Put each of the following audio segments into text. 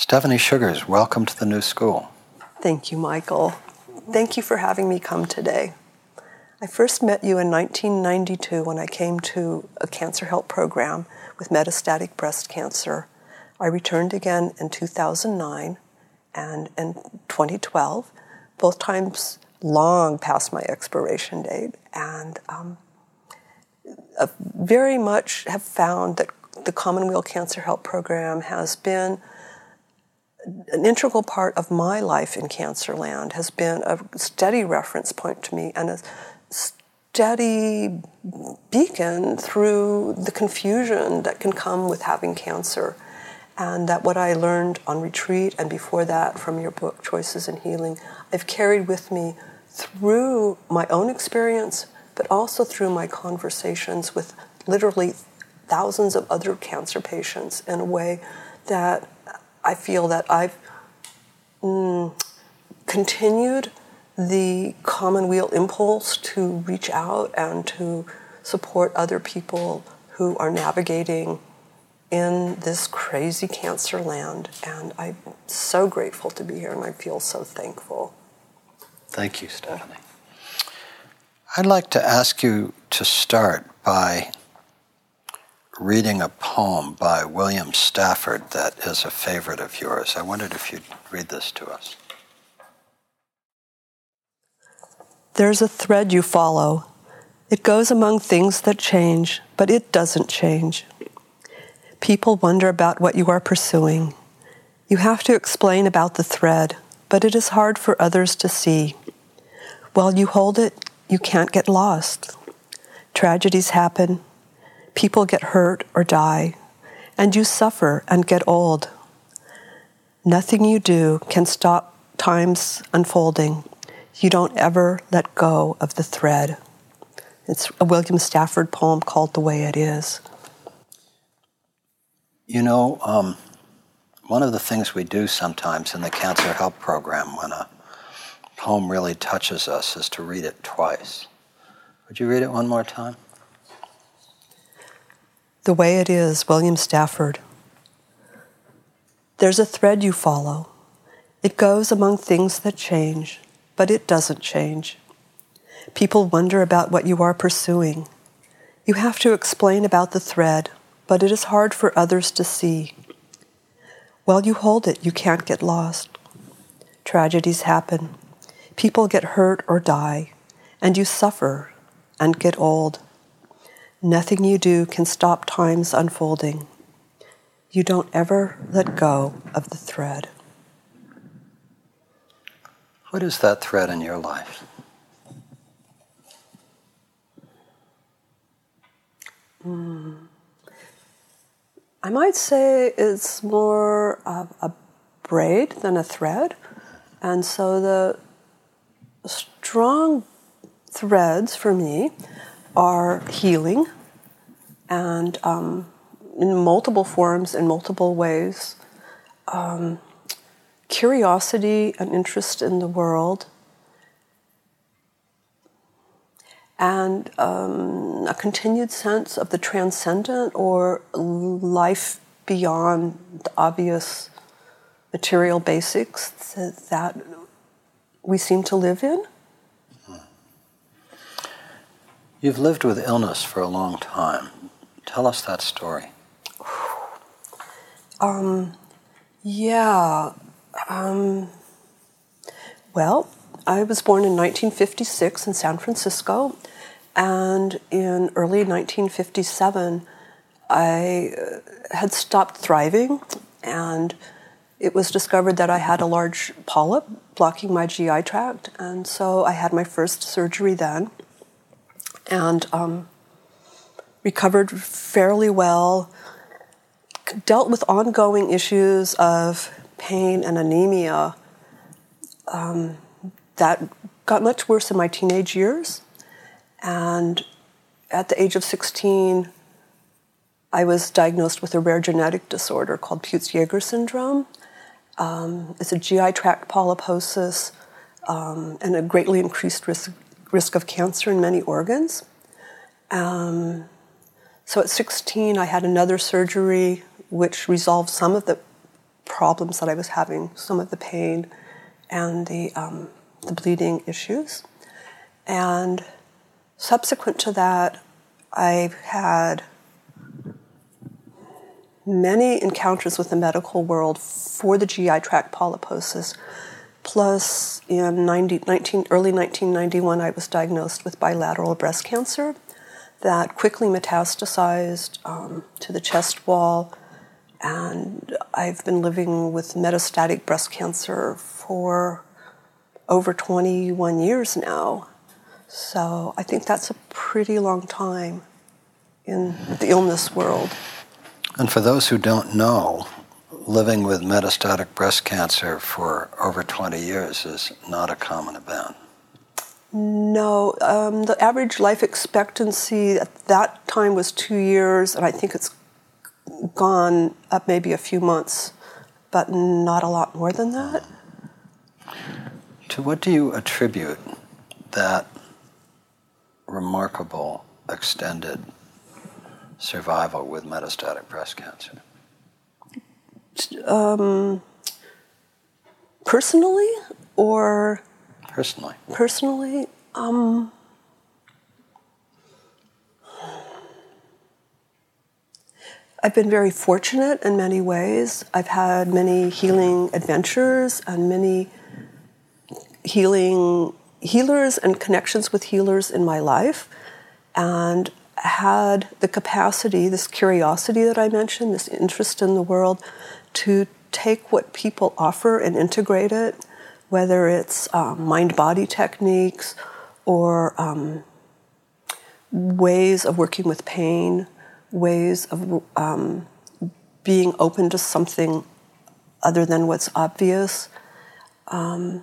Stephanie Sugars, welcome to the new school. Thank you, Michael. Thank you for having me come today. I first met you in 1992 when I came to a cancer help program with metastatic breast cancer. I returned again in 2009 and in 2012, both times long past my expiration date, and um, very much have found that the Commonweal Cancer Help Program has been an integral part of my life in Cancerland, has been a steady reference point to me and a steady beacon through the confusion that can come with having cancer. And that what I learned on retreat and before that from your book, Choices in Healing, I've carried with me through my own experience, but also through my conversations with literally thousands of other cancer patients in a way that I feel that I've mm, continued the commonweal impulse to reach out and to support other people who are navigating in this crazy cancer land. And I'm so grateful to be here and I feel so thankful. Thank you, Stephanie. I'd like to ask you to start by reading a poem by William Stafford that is a favorite of yours. I wondered if you'd read this to us. There's a thread you follow. It goes among things that change, but it doesn't change. People wonder about what you are pursuing. You have to explain about the thread, but it is hard for others to see. While you hold it, you can't get lost. Tragedies happen, people get hurt or die, and you suffer and get old. Nothing you do can stop time's unfolding. You don't ever let go of the thread. It's a William Stafford poem called The Way It Is. You know, um, one of the things we do sometimes in the Cancer Help Program when a poem really touches us is to read it twice. Would you read it one more time? The Way It Is, William Stafford. There's a thread you follow. It goes among things that change, but it doesn't change. People wonder about what you are pursuing. You have to explain about the thread, but it is hard for others to see. While you hold it, you can't get lost. Tragedies happen. People get hurt or die, and you suffer and get old. Nothing you do can stop time's unfolding. You don't ever let go of the thread. What is that thread in your life? Mm. I might say it's more of a braid than a thread. And so the strong threads for me are healing and um, in multiple forms, in multiple ways. Um, curiosity and interest in the world, and um, a continued sense of the transcendent or life beyond the obvious material basics that we seem to live in. You've lived with illness for a long time. Tell us that story. Um, yeah. Um, well, I was born in 1956 in San Francisco, and in early 1957, I uh, had stopped thriving, and it was discovered that I had a large polyp blocking my GI tract, and so I had my first surgery then and um, recovered fairly well. Dealt with ongoing issues of pain and anemia um, that got much worse in my teenage years. And at the age of 16, I was diagnosed with a rare genetic disorder called Peutz-Jeghers syndrome. Um, it's a GI tract polyposis um, and a greatly increased risk risk of cancer in many organs. Um, so at 16, I had another surgery which resolved some of the problems that I was having, some of the pain and the, um, the bleeding issues. And subsequent to that, I've had many encounters with the medical world for the GI tract polyposis. Plus, in 90, 19, early 1991, I was diagnosed with bilateral breast cancer that quickly metastasized um, to the chest wall. And I've been living with metastatic breast cancer for over 21 years now. So I think that's a pretty long time in the illness world. And for those who don't know, living with metastatic breast cancer for over 20 years is not a common event. No, um, the average life expectancy at that time was two years, and I think it's gone up maybe a few months, but not a lot more than that. To what do you attribute that remarkable extended survival with metastatic breast cancer? Um, personally, or personally? Personally, um, I've been very fortunate in many ways. I've had many healing adventures and many healing healers and connections with healers in my life. And had the capacity, this curiosity that I mentioned, this interest in the world, to take what people offer and integrate it, whether it's um, mind body techniques or um, ways of working with pain, ways of um, being open to something other than what's obvious. Um,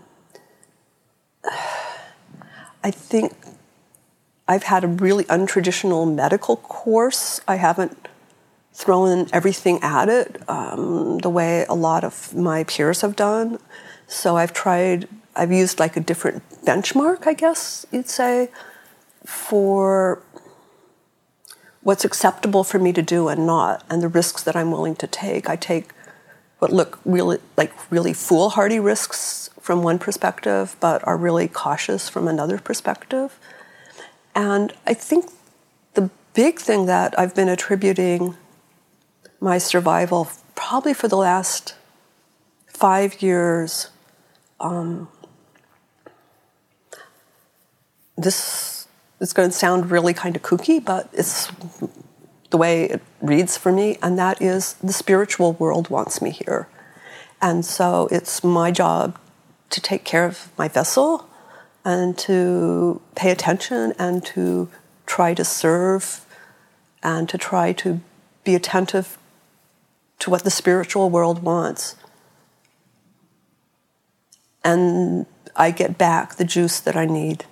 I think I've had a really untraditional medical course. I haven't thrown everything at it um, the way a lot of my peers have done. So I've tried, I've used like a different benchmark, I guess you'd say, for what's acceptable for me to do and not, and the risks that I'm willing to take. I take what look really like really foolhardy risks from one perspective, but are really cautious from another perspective. And I think the big thing that I've been attributing my survival probably for the last five years. Um, this is going to sound really kind of kooky, but it's the way it reads for me, and that is the spiritual world wants me here. And so it's my job to take care of my vessel and to pay attention and to try to serve and to try to be attentive to what the spiritual world wants. And I get back the juice that I need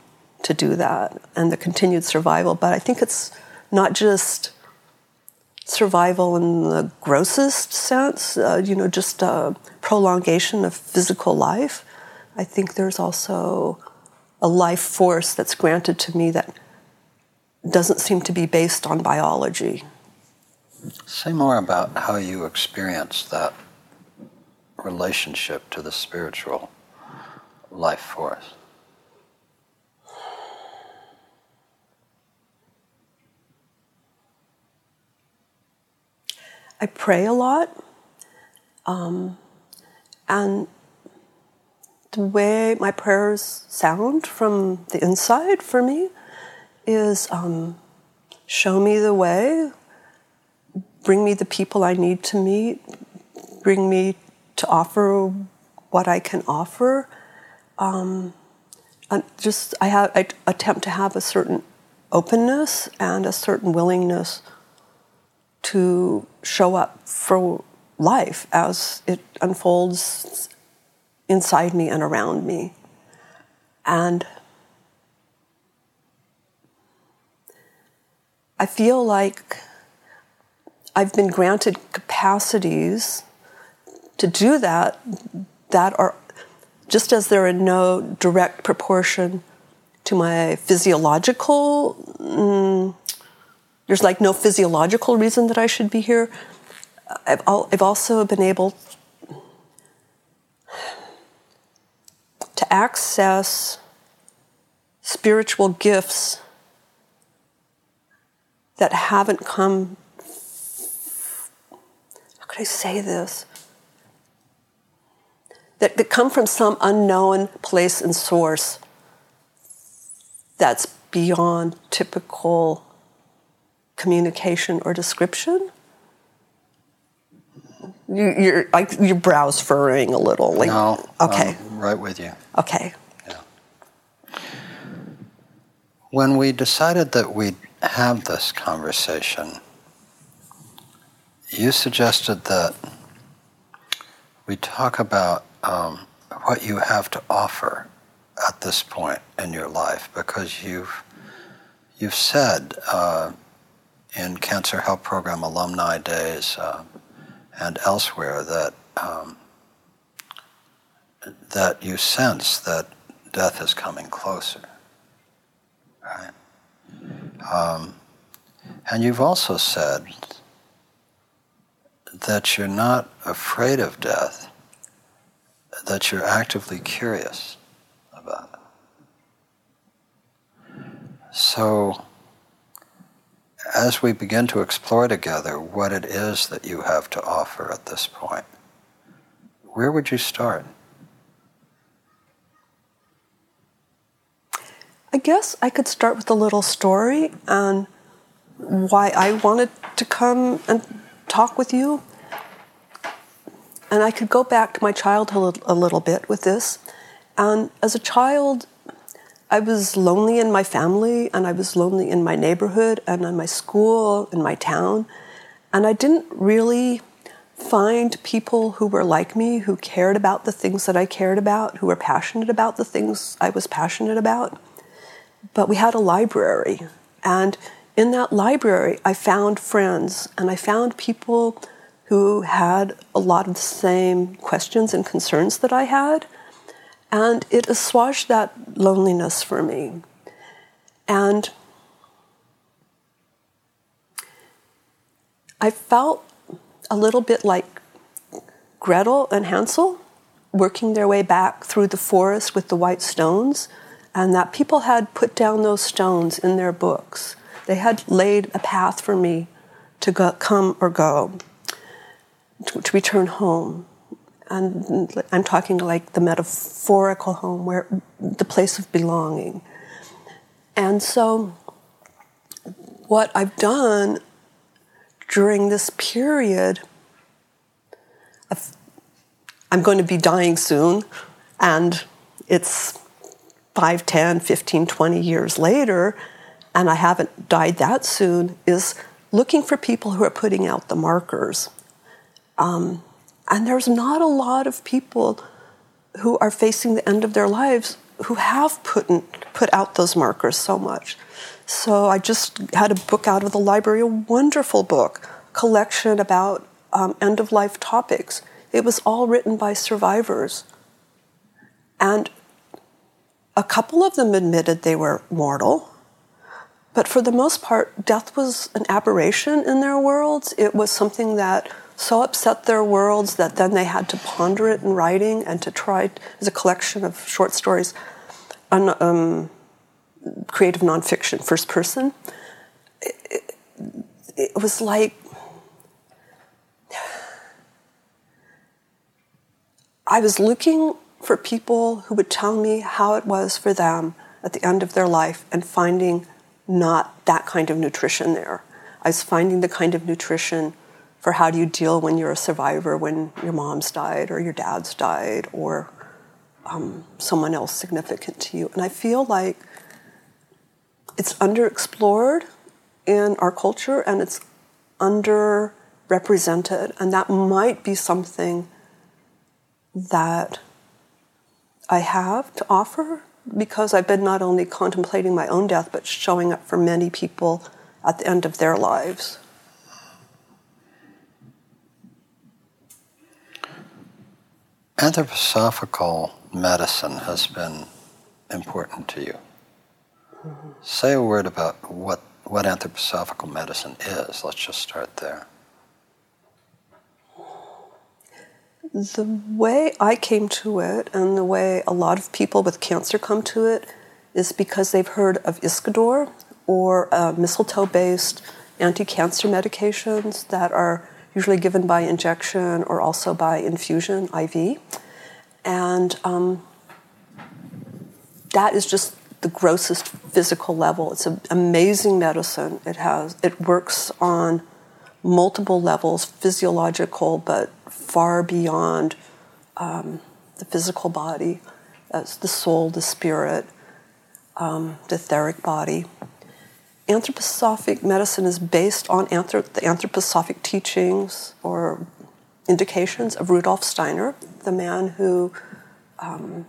to do that and the continued survival. But I think it's not just survival in the grossest sense, uh, you know, just a prolongation of physical life. I think there's also a life force that's granted to me that doesn't seem to be based on biology. Say more about how you experience that relationship to the spiritual life force. I pray a lot. Um, and the way my prayers sound from the inside for me is um, show me the way, bring me the people I need to meet, bring me to offer what I can offer. Um, just I have I attempt to have a certain openness and a certain willingness to show up for life as it unfolds inside me and around me. And I feel like I've been granted capacities to do that that are just as they're in no direct proportion to my physiological mm, there's like no physiological reason that I should be here. I've, al- I've also been able to access spiritual gifts that haven't come could I say this? That, that come from some unknown place and source that's beyond typical communication or description. You, are like your brows furrowing a little. Like, no, okay, I'm right with you. Okay. Yeah. When we decided that we'd have this conversation, you suggested that we talk about um, what you have to offer at this point in your life because you've you've said uh, in Cancer Help Program alumni days uh, and elsewhere that um, that you sense that death is coming closer, right? Um, and you've also said that you're not afraid of death, that you're actively curious about it. So, as we begin to explore together what it is that you have to offer at this point, where would you start? I guess I could start with a little story on why I wanted to come and talk with you. And I could go back to my childhood a little bit with this. And as a child, I was lonely in my family, and I was lonely in my neighborhood, and in my school, in my town. And I didn't really find people who were like me, who cared about the things that I cared about, who were passionate about the things I was passionate about. But we had a library, and in that library, I found friends, and I found people who had a lot of the same questions and concerns that I had. And it assuaged that loneliness for me. And I felt a little bit like Gretel and Hansel working their way back through the forest with the white stones, and that people had put down those stones in their books. They had laid a path for me to go, come or go, to, to return home and I'm talking like the metaphorical home, where the place of belonging. And so, what I've done during this period of, I'm going to be dying soon, and it's 5, 10, 15, 20 years later, and I haven't died that soon, is looking for people who are putting out the markers. Um, and there's not a lot of people who are facing the end of their lives who have put, in, put out those markers so much. So I just had a book out of the library, a wonderful book, collection about um, end of life topics. It was all written by survivors. And a couple of them admitted they were mortal. But for the most part, death was an aberration in their worlds. It was something that so upset their worlds that then they had to ponder it in writing and to try as a collection of short stories, un, um, creative nonfiction, first person. It, it, it was like I was looking for people who would tell me how it was for them at the end of their life and finding not that kind of nutrition there. I was finding the kind of nutrition for how do you deal when you're a survivor when your mom's died or your dad's died or um, someone else significant to you. And I feel like it's underexplored in our culture and it's underrepresented. And that might be something that I have to offer because I've been not only contemplating my own death, but showing up for many people at the end of their lives. Anthroposophical medicine has been important to you. Mm-hmm. Say a word about what, what anthroposophical medicine is. Let's just start there. The way I came to it, and the way a lot of people with cancer come to it, is because they've heard of Iscador or uh, mistletoe based anti cancer medications that are usually given by injection or also by infusion, IV. And um, that is just the grossest physical level. It's an amazing medicine. It has it works on multiple levels, physiological, but far beyond um, the physical body, as the soul, the spirit, um, the etheric body. Anthroposophic medicine is based on anthrop- the anthroposophic teachings or indications of Rudolf Steiner, the man who um,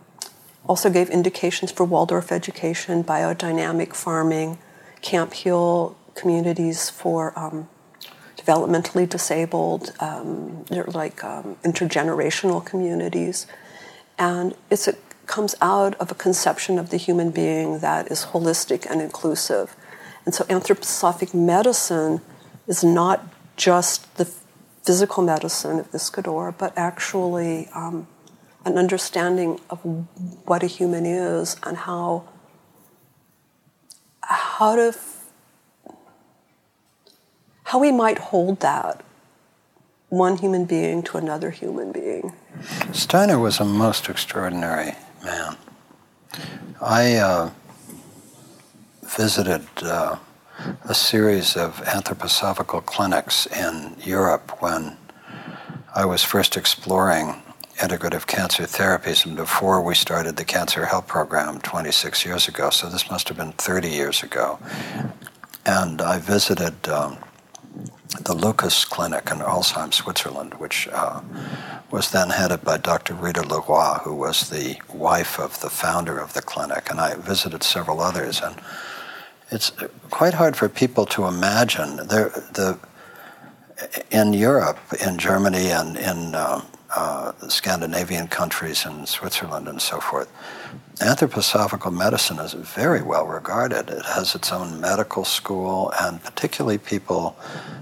also gave indications for Waldorf education, biodynamic farming, Camphill communities for um, developmentally disabled, um, they're like um, intergenerational communities. And it's a, comes out of a conception of the human being that is holistic and inclusive. And so anthroposophic medicine is not just the physical medicine of Iscador, but actually um, an understanding of what a human is and how how to how we might hold that one human being to another human being. Steiner was a most extraordinary man. I uh, visited uh, a series of anthroposophical clinics in Europe when I was first exploring integrative cancer therapies and before we started the Cancer Help Program 26 years ago. So this must have been 30 years ago. And I visited um, the Lucas Clinic in Arlesheim, Switzerland, which uh, was then headed by Dr. Rita Leroi, who was the wife of the founder of the clinic. And I visited several others. And it's quite hard for people to imagine. There, the, in Europe, in Germany, and in uh, uh, Scandinavian countries and Switzerland and so forth, anthroposophical medicine is very well regarded. It has its own medical school, and particularly people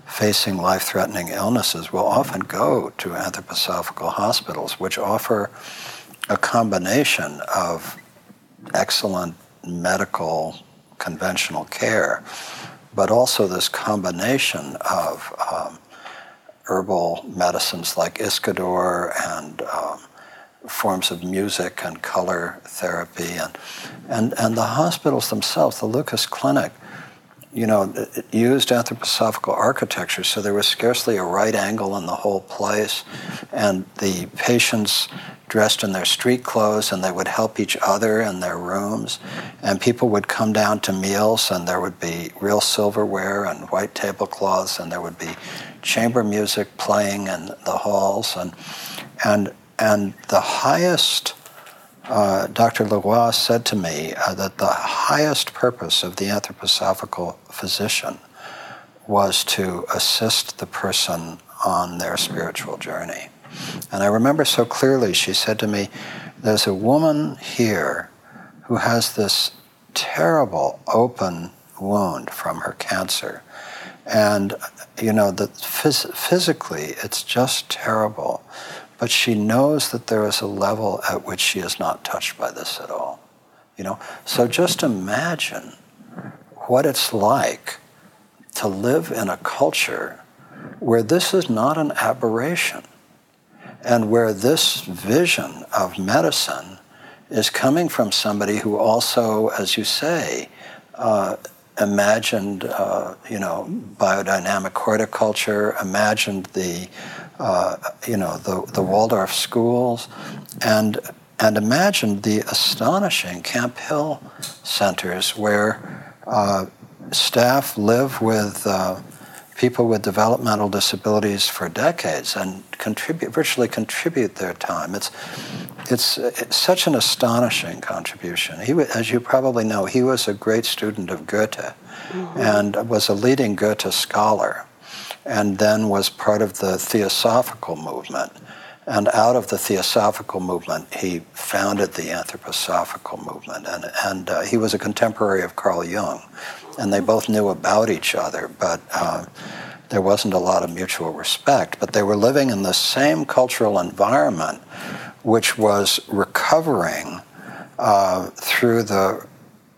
facing life threatening illnesses will often go to anthroposophical hospitals, which offer a combination of excellent medical conventional care, but also this combination of um, herbal medicines like Iscador and um, forms of music and color therapy and, and, and the hospitals themselves, the Lucas Clinic, you know, used anthroposophical architecture, so there was scarcely a right angle in the whole place, and the patients dressed in their street clothes and they would help each other in their rooms. And people would come down to meals and there would be real silverware and white tablecloths and there would be chamber music playing in the halls. And, and, and the highest, uh, Dr. Leroi said to me uh, that the highest purpose of the anthroposophical physician was to assist the person on their spiritual journey. And I remember so clearly, she said to me, There's a woman here who has this terrible open wound from her cancer. And, you know, that phys- physically it's just terrible. But she knows that there is a level at which she is not touched by this at all. You know, so just imagine what it's like to live in a culture where this is not an aberration and where this vision of medicine is coming from somebody who also, as you say, uh, imagined, uh, you know, biodynamic horticulture, imagined the, you know, the, the Waldorf schools, and and imagined the astonishing Camphill centers where uh, staff live with uh, people with developmental disabilities for decades and contribute, virtually contribute their time. It's, it's, it's such an astonishing contribution. He, as you probably know, he was a great student of Goethe mm-hmm. and was a leading Goethe scholar, and then was part of the Theosophical movement. And out of the Theosophical movement, he founded the Anthroposophical movement. And, and uh, he was a contemporary of Carl Jung. And they both knew about each other, but uh, there wasn't a lot of mutual respect, but they were living in the same cultural environment, which was recovering uh, through the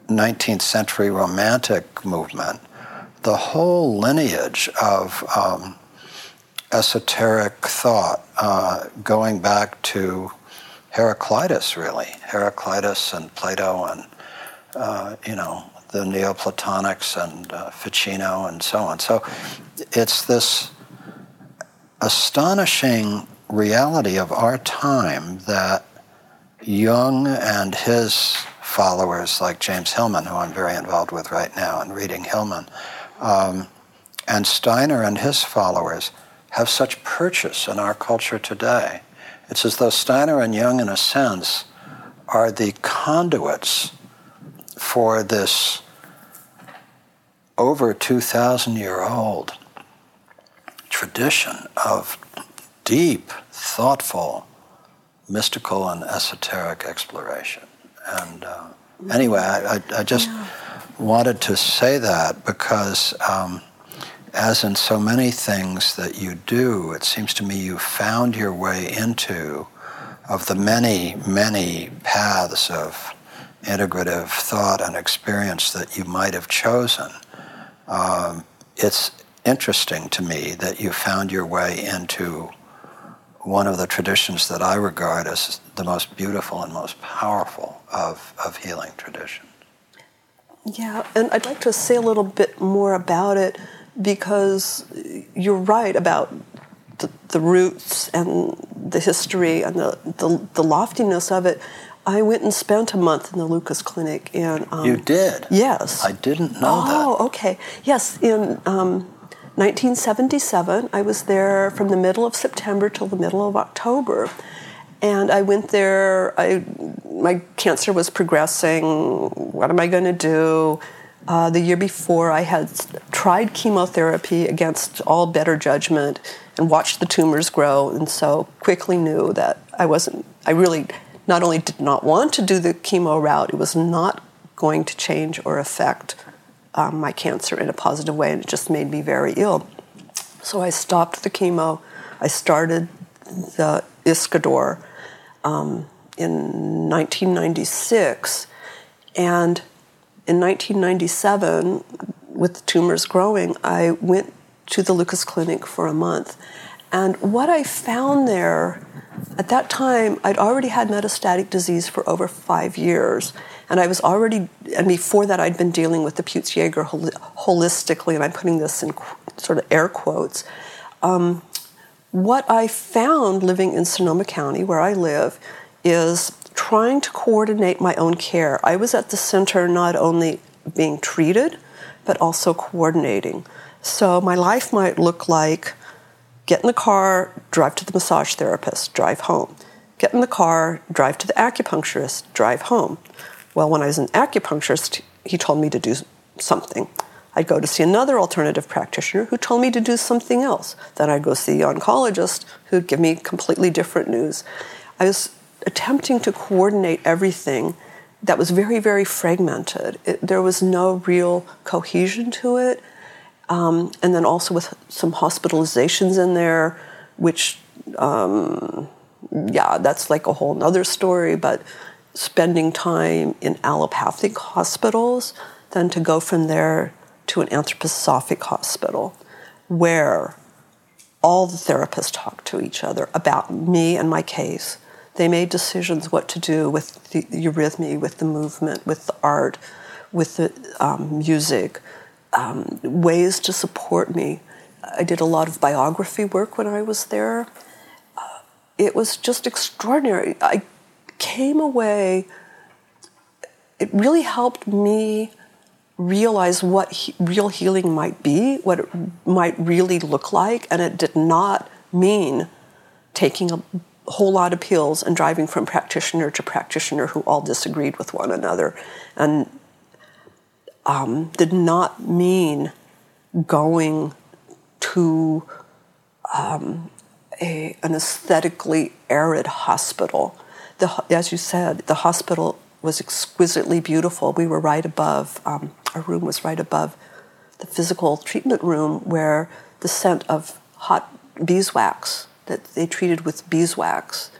19th century Romantic movement. The whole lineage of um, esoteric thought uh, going back to Heraclitus, really. Heraclitus and Plato and, uh, you know, the Neoplatonics and uh, Ficino and so on. So it's this astonishing reality of our time that Jung and his followers, like James Hillman, who I'm very involved with right now and reading Hillman, um, and Steiner and his followers have such purchase in our culture today. It's as though Steiner and Jung, in a sense, are the conduits for this over 2,000 year old tradition of deep, thoughtful, mystical, and esoteric exploration. And uh, anyway, I, I, I just yeah. Wanted to say that because, um, as in so many things that you do, it seems to me you found your way into, of the many, many paths of integrative thought and experience that you might have chosen. Um, it's interesting to me that you found your way into one of the traditions that I regard as the most beautiful and most powerful of, of healing traditions. Yeah, and I'd like to say a little bit more about it because you're right about the, the roots and the history and the, the, the, loftiness of it. I went and spent a month in the Lucas Clinic. And, um, you did? Yes. I didn't know oh, that. Oh, okay. Yes, in um, 1977. I was there from the middle of September till the middle of October. And I went there, I, my cancer was progressing. What am I going to do? Uh, the year before, I had tried chemotherapy against all better judgment and watched the tumors grow, and so quickly knew that I wasn't, I really not only did not want to do the chemo route, it was not going to change or affect um, my cancer in a positive way, and it just made me very ill. So I stopped the chemo. I started the Iscador um, in 1996, and in 1997, with the tumors growing, I went to the Lucas Clinic for a month. And what I found there, at that time, I'd already had metastatic disease for over five years. And I was already, and before that, I'd been dealing with the Peutz-Jeghers holistically, and I'm putting this in sort of air quotes. Um, what I found living in Sonoma County, where I live, is trying to coordinate my own care. I was at the center not only being treated, but also coordinating. So my life might look like get in the car, drive to the massage therapist, drive home. Get in the car, drive to the acupuncturist, drive home. Well, when I was an acupuncturist, he told me to do something. I'd go to see another alternative practitioner who told me to do something else. Then I'd go see the oncologist who'd give me completely different news. I was attempting to coordinate everything that was very, very fragmented. It, there was no real cohesion to it. Um, and then also with some hospitalizations in there, which, um, yeah, that's like a whole other story, but spending time in allopathic hospitals than to go from there to an anthroposophic hospital where all the therapists talk to each other about me and my case. They made decisions what to do with the, eurythmy, with the movement, with the art, with the um, music, um, ways to support me. I did a lot of biography work when I was there. Uh, it was just extraordinary. I came away, it really helped me realize what he, real healing might be, what it might really look like, and it did not mean taking a whole lot of pills and driving from practitioner to practitioner who all disagreed with one another, and um, did not mean going to um, a, an aesthetically arid hospital. The, as you said, the hospital was exquisitely beautiful. We were right above, um, our room was right above the physical treatment room where the scent of hot beeswax that they treated with beeswax.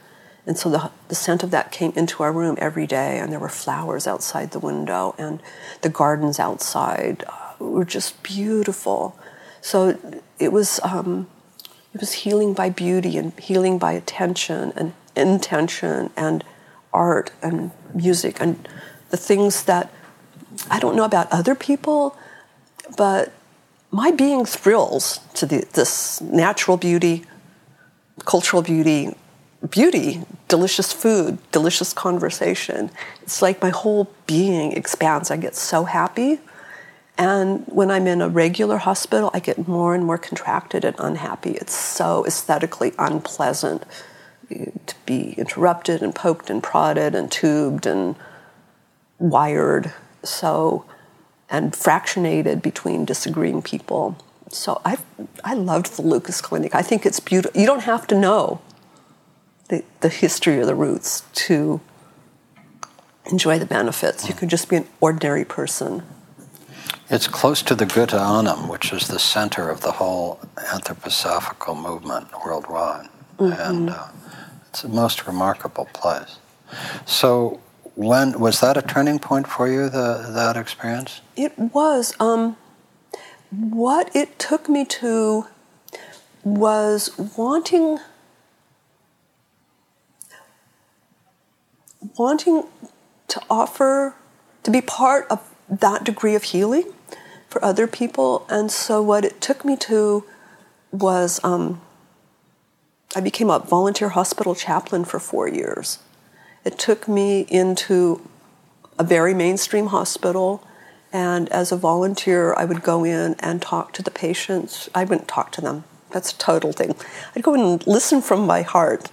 And so the, the scent of that came into our room every day, and there were flowers outside the window, and the gardens outside uh, were just beautiful. So it was, um, it was healing by beauty and healing by attention and intention and art and music and the things that I don't know about other people, but my being thrills to the, this natural beauty, cultural beauty, beauty, delicious food, delicious conversation. It's like my whole being expands. I get so happy. And when I'm in a regular hospital, I get more and more contracted and unhappy. It's so aesthetically unpleasant to be interrupted and poked and prodded and tubed and wired so and fractionated between disagreeing people. So I I loved the Lucas Clinic. I think it's beautiful. You don't have to know the, the history or the roots to enjoy the benefits. You can just be an ordinary person. It's close to the Goetheanum, which is the center of the whole anthroposophical movement worldwide. Mm-hmm. And uh, it's a most remarkable place. So, when was that a turning point for you? The that experience? It was. Um, what it took me to was wanting wanting to offer to be part of that degree of healing for other people and so what it took me to was um, I became a volunteer hospital chaplain for four years. It took me into a very mainstream hospital, and as a volunteer, I would go in and talk to the patients. I wouldn't talk to them, that's a total thing. I'd go in and listen from my heart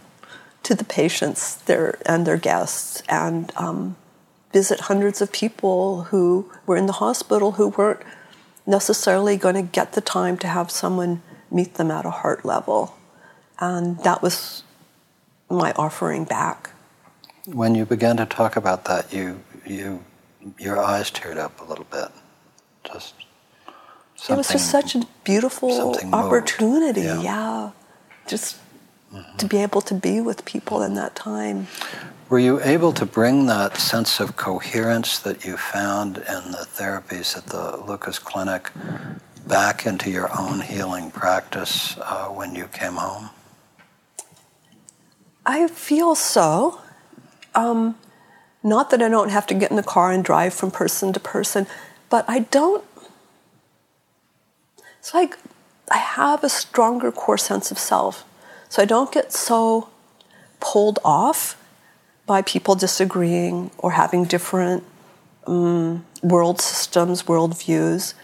to the patients their, and their guests and um, visit hundreds of people who were in the hospital who weren't necessarily going to get the time to have someone meet them at a heart level. And that was my offering back. When you began to talk about that, you, you, your eyes teared up a little bit. Just it was just such a beautiful opportunity. Yeah. yeah. Just mm-hmm. to be able to be with people in that time. Were you able to bring that sense of coherence that you found in the therapies at the Lucas Clinic back into your own healing practice uh, when you came home? I feel so. Um, not that I don't have to get in the car and drive from person to person, but I don't. It's like I have a stronger core sense of self. So I don't get so pulled off by people disagreeing or having different um, world systems, world views.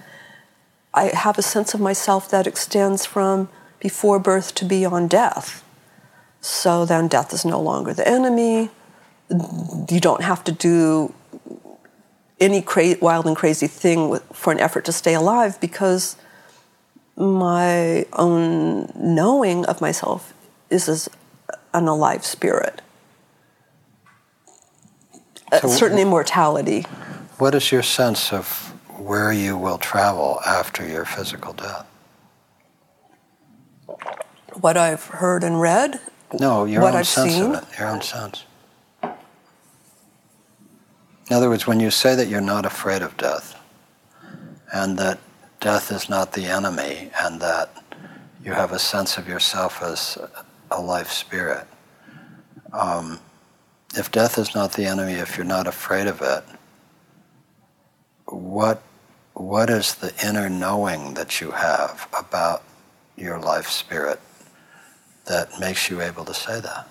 I have a sense of myself that extends from before birth to beyond death. So then death is no longer the enemy. You don't have to do any cra- wild and crazy thing with, for an effort to stay alive because my own knowing of myself is as an alive spirit. So a certain immortality. What is your sense of where you will travel after your physical death? What I've heard and read no, your what own I've sense seen? of it. Your own sense. In other words, when you say that you're not afraid of death, and that death is not the enemy, and that you have a sense of yourself as a life spirit, um, if death is not the enemy, if you're not afraid of it, what what is the inner knowing that you have about your life spirit that makes you able to say that?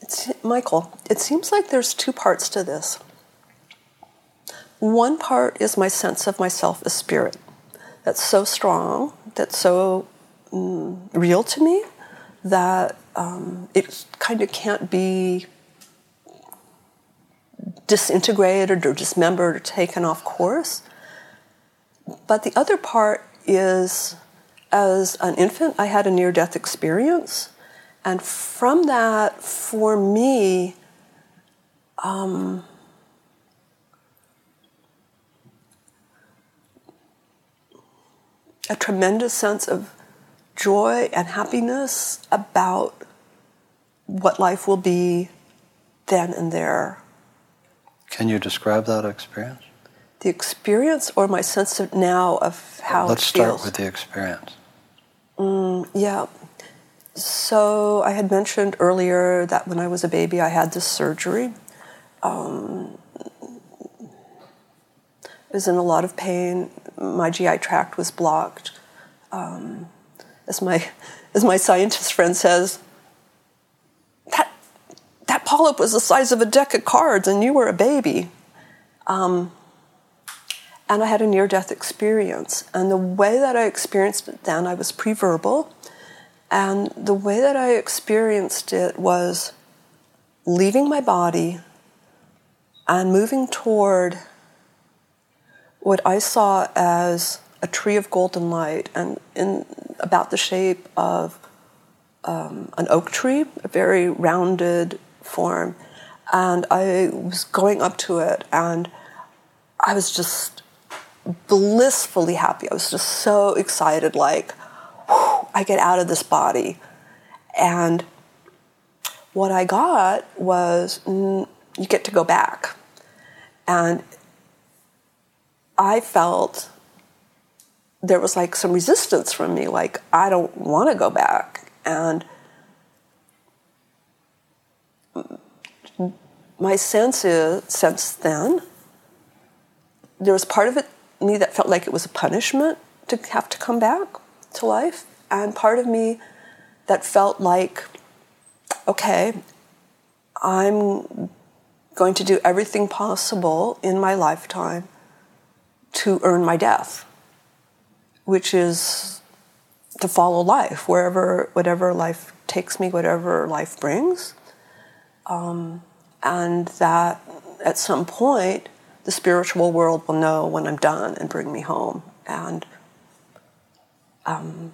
It's, Michael, it seems like there's two parts to this. One part is my sense of myself as spirit. That's so strong, that's so mm, real to me, that um, it kind of can't be disintegrated or dismembered or taken off course. But the other part is as an infant, I had a near death experience. And from that, for me, um, a tremendous sense of joy and happiness about what life will be then and there. Can you describe that experience? The experience or my sense of now of how Let's it start with the experience. Mm, yeah. So I had mentioned earlier that when I was a baby, I had this surgery. Um, I was in a lot of pain. My GI tract was blocked. Um, as my as my scientist friend says, that that polyp was the size of a deck of cards, and you were a baby. Um, and I had a near death experience. And the way that I experienced it then, I was pre verbal. And the way that I experienced it was leaving my body and moving toward what I saw as a tree of golden light and in about the shape of um, an oak tree, a very rounded form. And I was going up to it and I was just blissfully happy. I was just so excited, like, whew, I get out of this body. And what I got was mm, you get to go back. And I felt there was like some resistance from me, like, I don't want to go back. And my sense is, since then, there was part of it me that felt like it was a punishment to have to come back to life, and part of me that felt like, okay, I'm going to do everything possible in my lifetime to earn my death, which is to follow life wherever, whatever life takes me, whatever life brings. Um, and that at some point, the spiritual world will know when I'm done and bring me home. And um,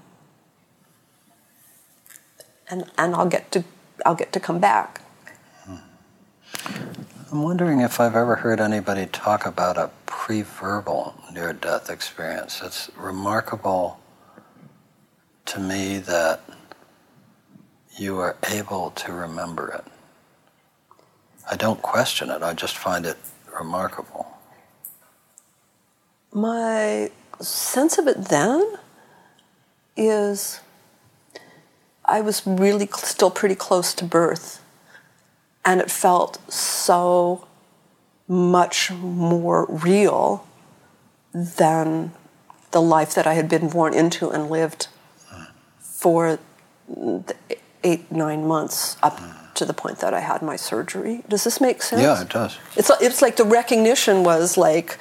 and and I'll get to I'll get to come back. I'm wondering if I've ever heard anybody talk about a pre-verbal near-death experience. It's remarkable to me that you are able to remember it. I don't question it. I just find it remarkable. My sense of it then is I was really still pretty close to birth, and it felt so much more real than the life that I had been born into and lived hmm. for the eight, nine months up hmm. To the point that I had my surgery. Does this make sense? Yeah, it does. It's it's like the recognition was like,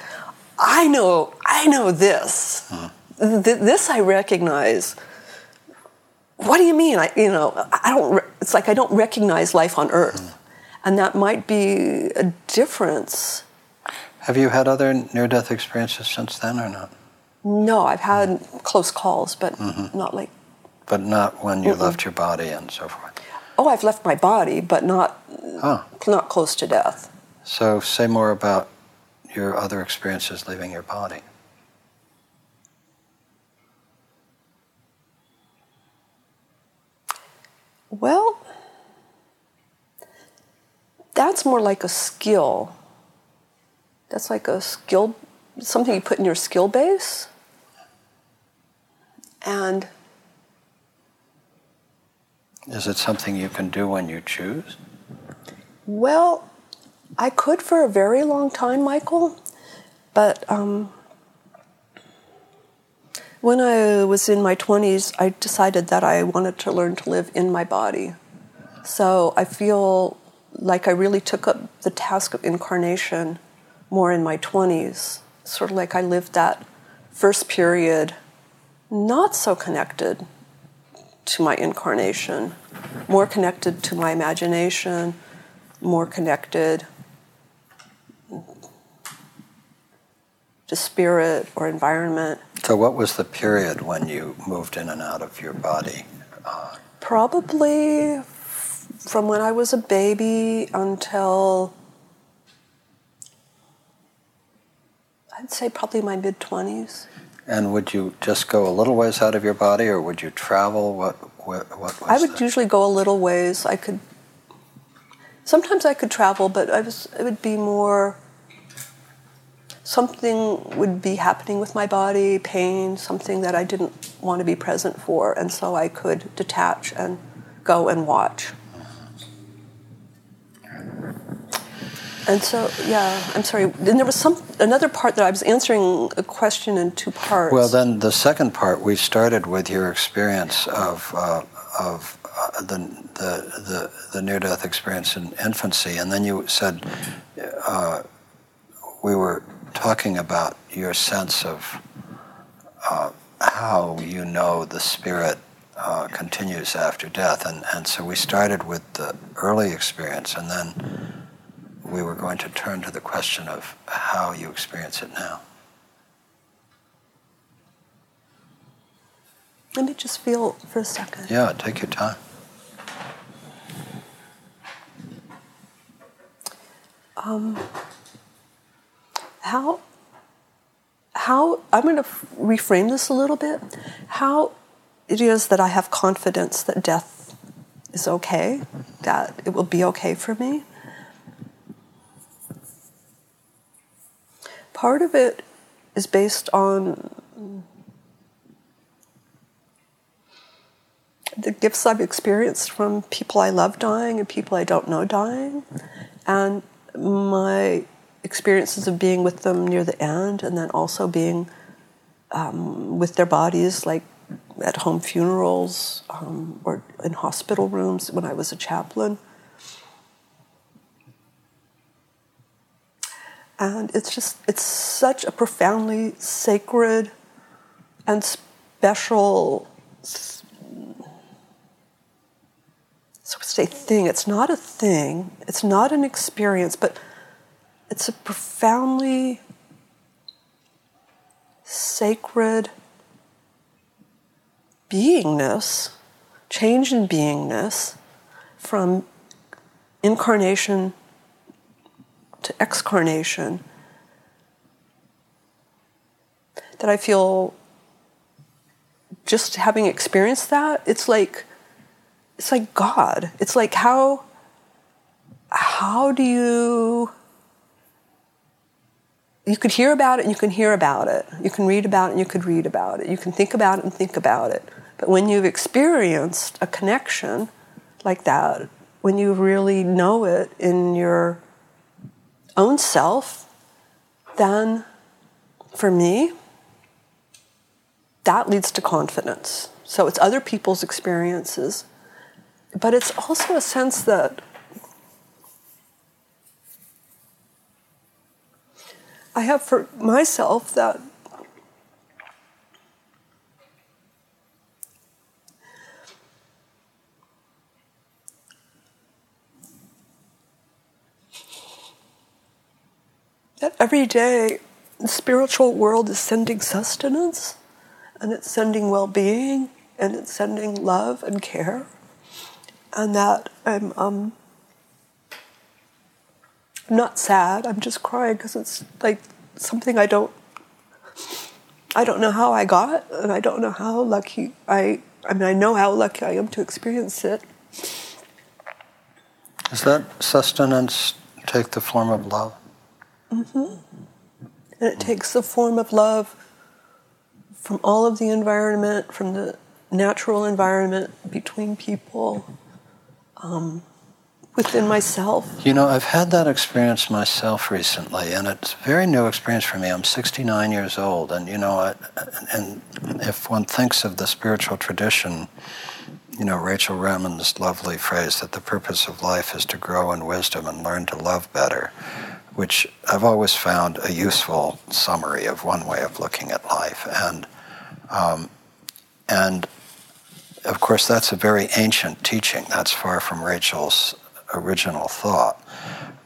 I know, I know this. Hmm. Th- this I recognize. What do you mean? I, you know, I don't. Re- it's like I don't recognize life on Earth, hmm. and that might be a difference. Have you had other near-death experiences since then, or not? No, I've had hmm. close calls, but mm-hmm. not like. But not when you left your body and so forth. Oh, I've left my body, but not Oh, not close to death. so say more about your other experiences leaving your body. Well, that's more like a skill. That's like a skill, something you put in your skill base. And Is it something you can do when you choose? well, I could for a very long time, Michael, but um, when I was in my 20s, I decided that I wanted to learn to live in my body. So I feel like I really took up the task of incarnation more in my 20s. Sort of like I lived that first period not so connected to my incarnation, more connected to my imagination, more connected to spirit or environment. So, what was the period when you moved in and out of your body? Probably f- from when I was a baby until I'd say probably my mid 20s. And would you just go a little ways out of your body, or would you travel? What what, what was I would that? usually go a little ways. I could. Sometimes I could travel, but I was. It would be more. Something would be happening with my body, pain, something that I didn't want to be present for, and so I could detach and go and watch. And so, yeah, I'm sorry. Then there was some another part that I was answering a question in two parts. Well, then the second part, we started with your experience of uh, of uh, the, the the the near death experience in infancy, and then you said uh, we were talking about your sense of uh, how you know the spirit uh, continues after death, and and so we started with the early experience, and then we were going to turn to the question of how you experience it now. Let me just feel for a second. Yeah, take your time. Um, how how I'm going to reframe this a little bit. How it is that I have confidence that death is okay, that it will be okay for me. Part of it is based on the gifts I've experienced from people I love dying and people I don't know dying, and my experiences of being with them near the end, and then also being um, with their bodies, like at home funerals um, or in hospital rooms when I was a chaplain. And it's just, it's such a profoundly sacred and special, so say, thing. It's not a thing, it's not an experience, but it's a profoundly sacred beingness, change in beingness from incarnation to excarnation that I feel just having experienced that, it's like it's like God. It's like how how do you you could hear about it and you can hear about it. You can read about it and you could read about it. You can think about it and think about it. But when you've experienced a connection like that, when you really know it in your own self, then for me, that leads to confidence. So it's other people's experiences, but it's also a sense that I have for myself that that every day the spiritual world is sending sustenance and it's sending well-being and it's sending love and care and that i'm um, not sad i'm just crying because it's like something i don't i don't know how i got and i don't know how lucky i i mean i know how lucky i am to experience it Does that sustenance take the form of love? Mm-hmm. And it takes the form of love from all of the environment, from the natural environment between people, um, within myself. You know, I've had that experience myself recently, and it's a very new experience for me. I'm 69 years old, and you know, I, and if one thinks of the spiritual tradition, you know, Rachel Remen's lovely phrase that the purpose of life is to grow in wisdom and learn to love better, which I've always found a useful summary of one way of looking at life. And, um, and of course, that's a very ancient teaching. That's far from Rachel's original thought.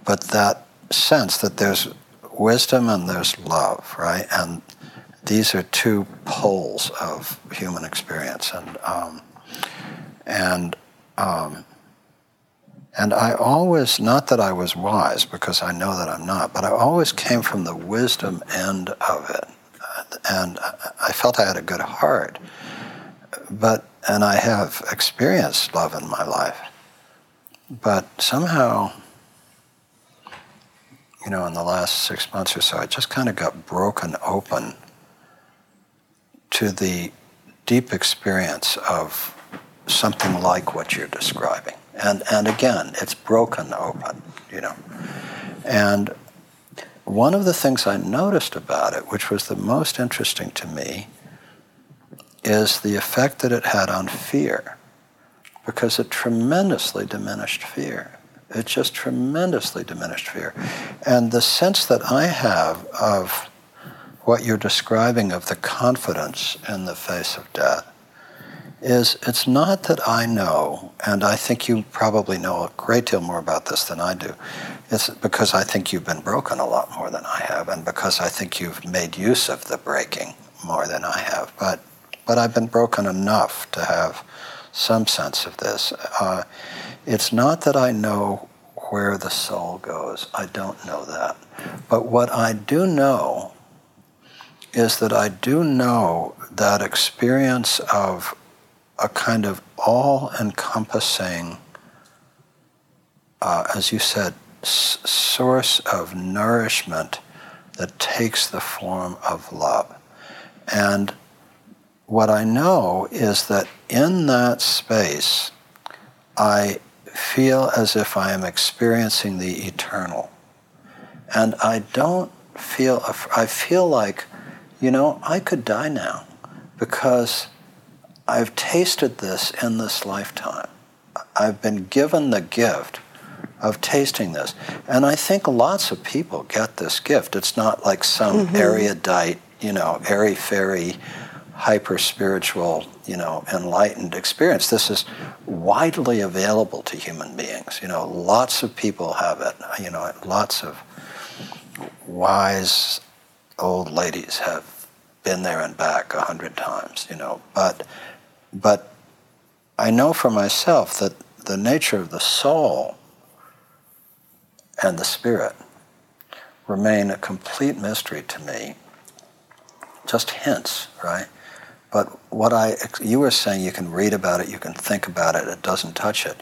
But that sense that there's wisdom and there's love, right? And these are two poles of human experience. And, um, and um, and I always, not that I was wise, because I know that I'm not, but I always came from the wisdom end of it. And I felt I had a good heart. But and I have experienced love in my life, but somehow, you know, in the last six months or so, I just kind of got broken open to the deep experience of something like what you're describing. And, and again, it's broken open, you know. And one of the things I noticed about it, which was the most interesting to me, is the effect that it had on fear, because it tremendously diminished fear. It just tremendously diminished fear. And the sense that I have of what you're describing of the confidence in the face of death is it's not that I know, and I think you probably know a great deal more about this than I do. It's because I think you've been broken a lot more than I have, and because I think you've made use of the breaking more than I have. But, but I've been broken enough to have some sense of this. Uh, it's not that I know where the soul goes, I don't know that. But what I do know is that I do know that experience of a kind of all encompassing, uh, as you said, s- source of nourishment that takes the form of love. And what I know is that in that space, I feel as if I am experiencing the eternal. And I don't feel, I feel like, you know, I could die now because I've tasted this in this lifetime. I've been given the gift of tasting this. And I think lots of people get this gift. It's not like some mm-hmm. erudite, you know, airy fairy, hyper spiritual, you know, enlightened experience. This is widely available to human beings. You know, lots of people have it. You know, lots of wise old ladies have been there and back a hundred times, you know. But but I know for myself that the nature of the soul and the spirit remain a complete mystery to me. Just hints, right? But what I, you were saying, you can read about it, you can think about it, it doesn't touch it.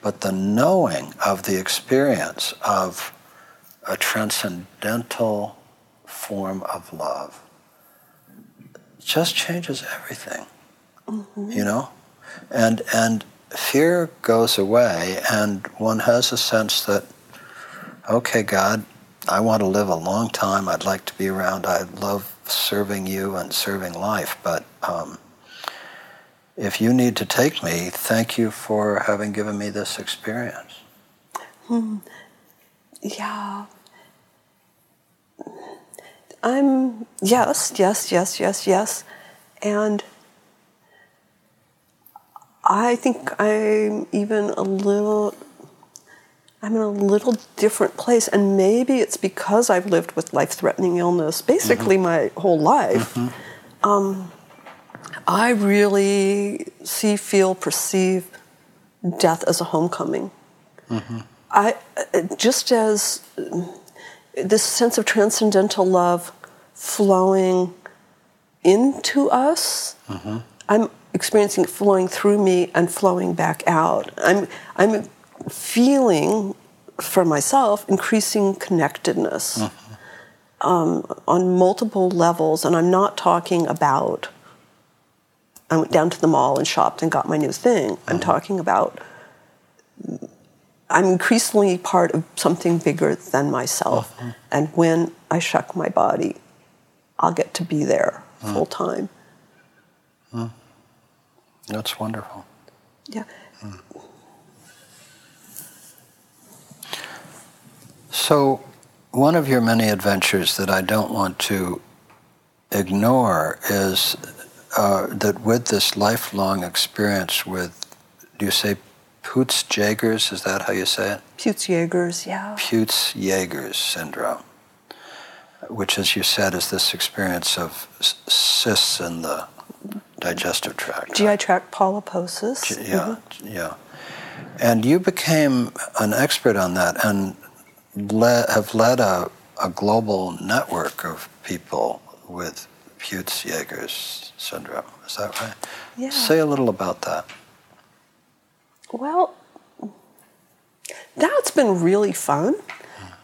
But the knowing of the experience of a transcendental form of love just changes everything mm-hmm. you know? And, and fear goes away, and one has a sense that, okay, God, I want to live a long time. I'd like to be around. I love serving you and serving life, but um, if you need to take me, thank you for having given me this experience. Hmm. Yeah. I'm, yes, yes, yes, yes, yes. And I think I'm even a little I'm in a little different place and maybe it's because I've lived with life-threatening illness basically mm-hmm. my whole life. Mm-hmm. Um, I really see, feel, perceive death as a homecoming. Mm-hmm. I just as this sense of transcendental love flowing into us. Mm-hmm. I'm experiencing it flowing through me and flowing back out. I'm, I'm feeling for myself increasing connectedness mm-hmm. um, on multiple levels, and I'm not talking about. I went down to the mall and shopped and got my new thing. Mm-hmm. I'm talking about. I'm increasingly part of something bigger than myself, mm-hmm. and when I shuck my body, I'll get to be there mm. full time. That's wonderful. Yeah. Mm. So, one of your many adventures that I don't want to ignore is uh, that with this lifelong experience with, do you say Peutz Jeghers? Is that how you say it? Peutz Jeghers, yeah. Peutz Jeghers syndrome, which, as you said, is this experience of cysts in the digestive tract. GI tract polyposis. G- yeah, mm-hmm. yeah. And you became an expert on that and le- have led a, a global network of people with Peutz-Jeghers syndrome. Is that right? Yeah. Say a little about that. Well, that's been really fun.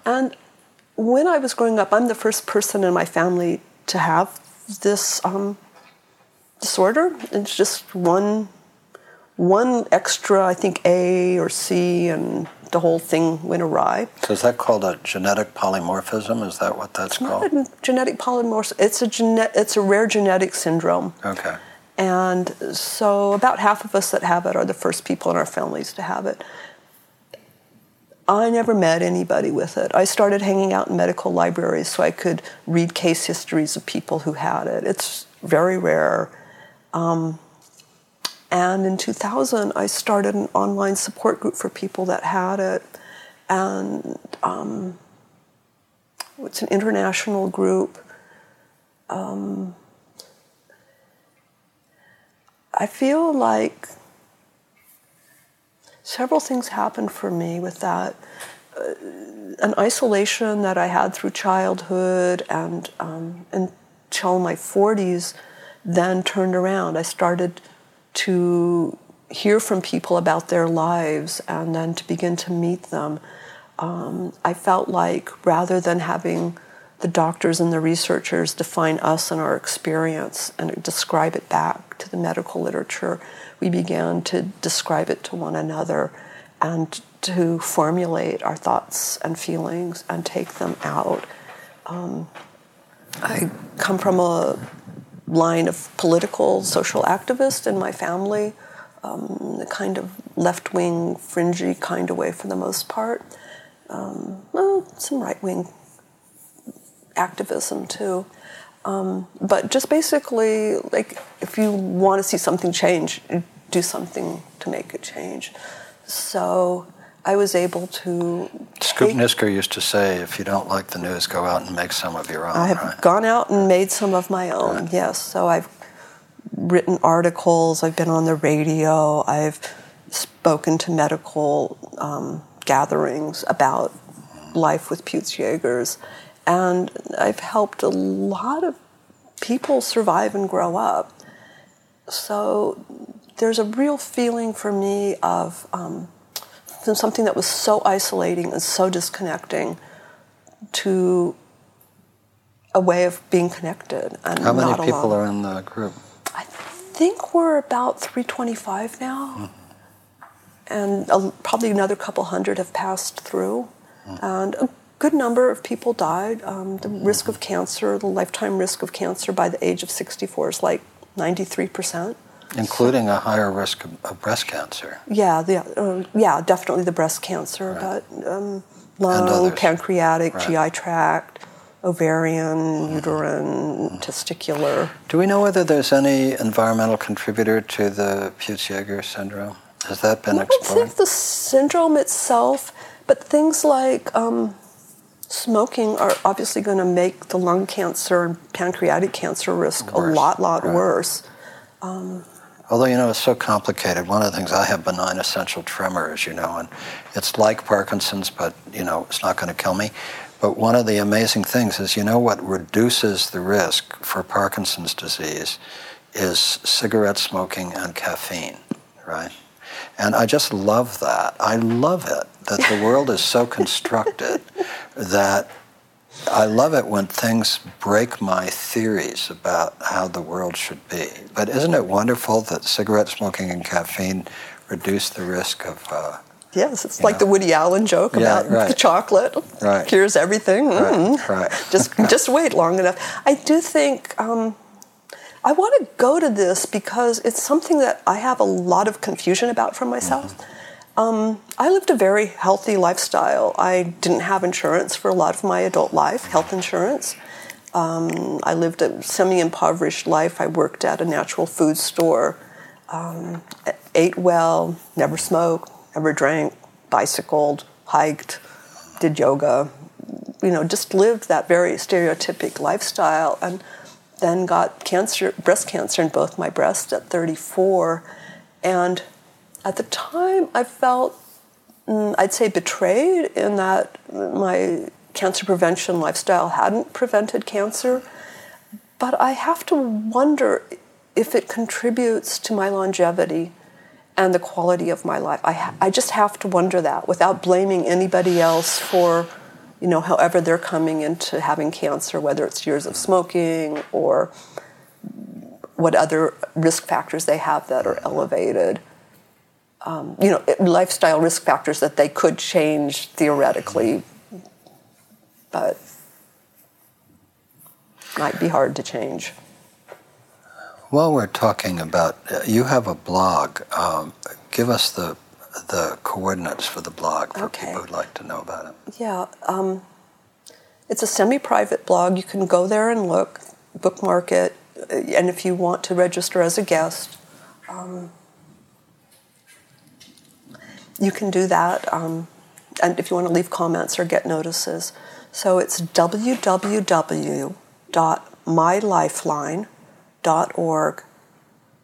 And when I was growing up, I'm the first person in my family to have this um, disorder. It's just one one extra, I think A or C, and the whole thing went awry. So is that called a genetic polymorphism? Is that what that's Not called? a genetic polymorphism. It's a gene- It's a rare genetic syndrome. Okay. And so, about half of us that have it are the first people in our families to have it. I never met anybody with it. I started hanging out in medical libraries so I could read case histories of people who had it. It's very rare. Um, and in 2000, I started an online support group for people that had it. And um, it's an international group. Um, I feel like several things happened for me with that. Uh, an isolation that I had through childhood and um, until my 40s then turned around. I started to hear from people about their lives and then to begin to meet them. Um, I felt like rather than having the doctors and the researchers define us and our experience and describe it back to the medical literature, we began to describe it to one another and to formulate our thoughts and feelings and take them out. Um, I come from a line of political social activists in my family, um, the kind of left wing, fringy kind of way for the most part. Um, well, some right wing activism too. Um, but just basically, like, if you want to see something change, do something to make it change. So I was able to. Scoop Nisker used to say, if you don't like the news, go out and make some of your own. I have right? gone out and made some of my own, Right. yes. So I've written articles, I've been on the radio, I've spoken to medical um, gatherings about life with Peutz-Jeghers, and I've helped a lot of people survive and grow up. So there's a real feeling for me of um, from something that was so isolating and so disconnecting to a way of being connected and How many people alone. are in the group? I think we're about 325 now, and a, probably another couple hundred have passed through, and a good number of people died. Um, the risk of cancer, the lifetime risk of cancer by the age of 64 is like 93 percent. Including a higher risk of, breast cancer. Yeah, the, uh, yeah, definitely the breast cancer, Right. but um, lung, pancreatic, Right. GI tract, ovarian, uterine, testicular. Do we know whether there's any environmental contributor to the Peutz-Jeghers syndrome? Has that been I don't explored? think the syndrome itself, but things like um, smoking are obviously going to make the lung cancer and pancreatic cancer risk Worse, a lot, lot right. worse. Although, you know, it's so complicated. One of the things, I have benign essential tremor, as you know, and it's like Parkinson's, but, you know, it's not going to kill me. But one of the amazing things is, you know, what reduces the risk for Parkinson's disease is cigarette smoking and caffeine, right? And I just love that. I love it that the world is so constructed that I love it when things break my theories about how the world should be. But isn't it wonderful that cigarette smoking and caffeine reduce the risk of? Uh, Yes, it's like know. the Woody Allen joke Yeah, about right. the chocolate Right. cures everything. Mm. right, right. just just wait long enough. I do think um, I want to go to this because it's something that I have a lot of confusion about for myself. Um, I lived a very healthy lifestyle. I didn't have insurance for a lot of my adult life, health insurance. Um, I lived a semi-impoverished life. I worked at a natural food store, um, ate well, never smoked, never drank, bicycled, hiked, did yoga, you know, just lived that very stereotypic lifestyle and then got cancer, breast cancer in both my breasts at 34. And at the time, I felt, mm, I'd say, betrayed in that my cancer prevention lifestyle hadn't prevented cancer. but I have to wonder if it contributes to my longevity and the quality of my life. I, I just have to wonder that without blaming anybody else for, you know, however they're coming into having cancer, whether it's years of smoking or what other risk factors they have that are elevated. Um, you know, lifestyle risk factors that they could change theoretically, but might be hard to change. While we're talking about, uh, you have a blog. Um, give us the the coordinates for the blog for Okay. people who'd like to know about it. Yeah, um, it's a semi-private blog. You can go there and look, bookmark it, uh, and if you want to register as a guest, um, you can do that. Um, and if you want to leave comments or get notices, so it's www.mylifeline.org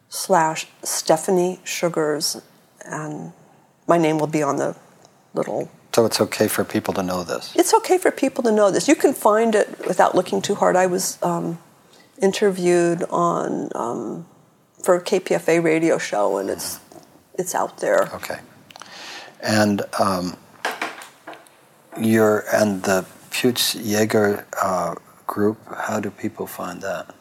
slash Stephanie Sugars, and my name will be on the little So it's okay for people to know this. it's okay for people to know this. You can find it without looking too hard. I was um, interviewed on um, for a KPFA radio show, and it's it's out there. Okay. And um, your and the Peutz Jegher uh, group. How do people find that?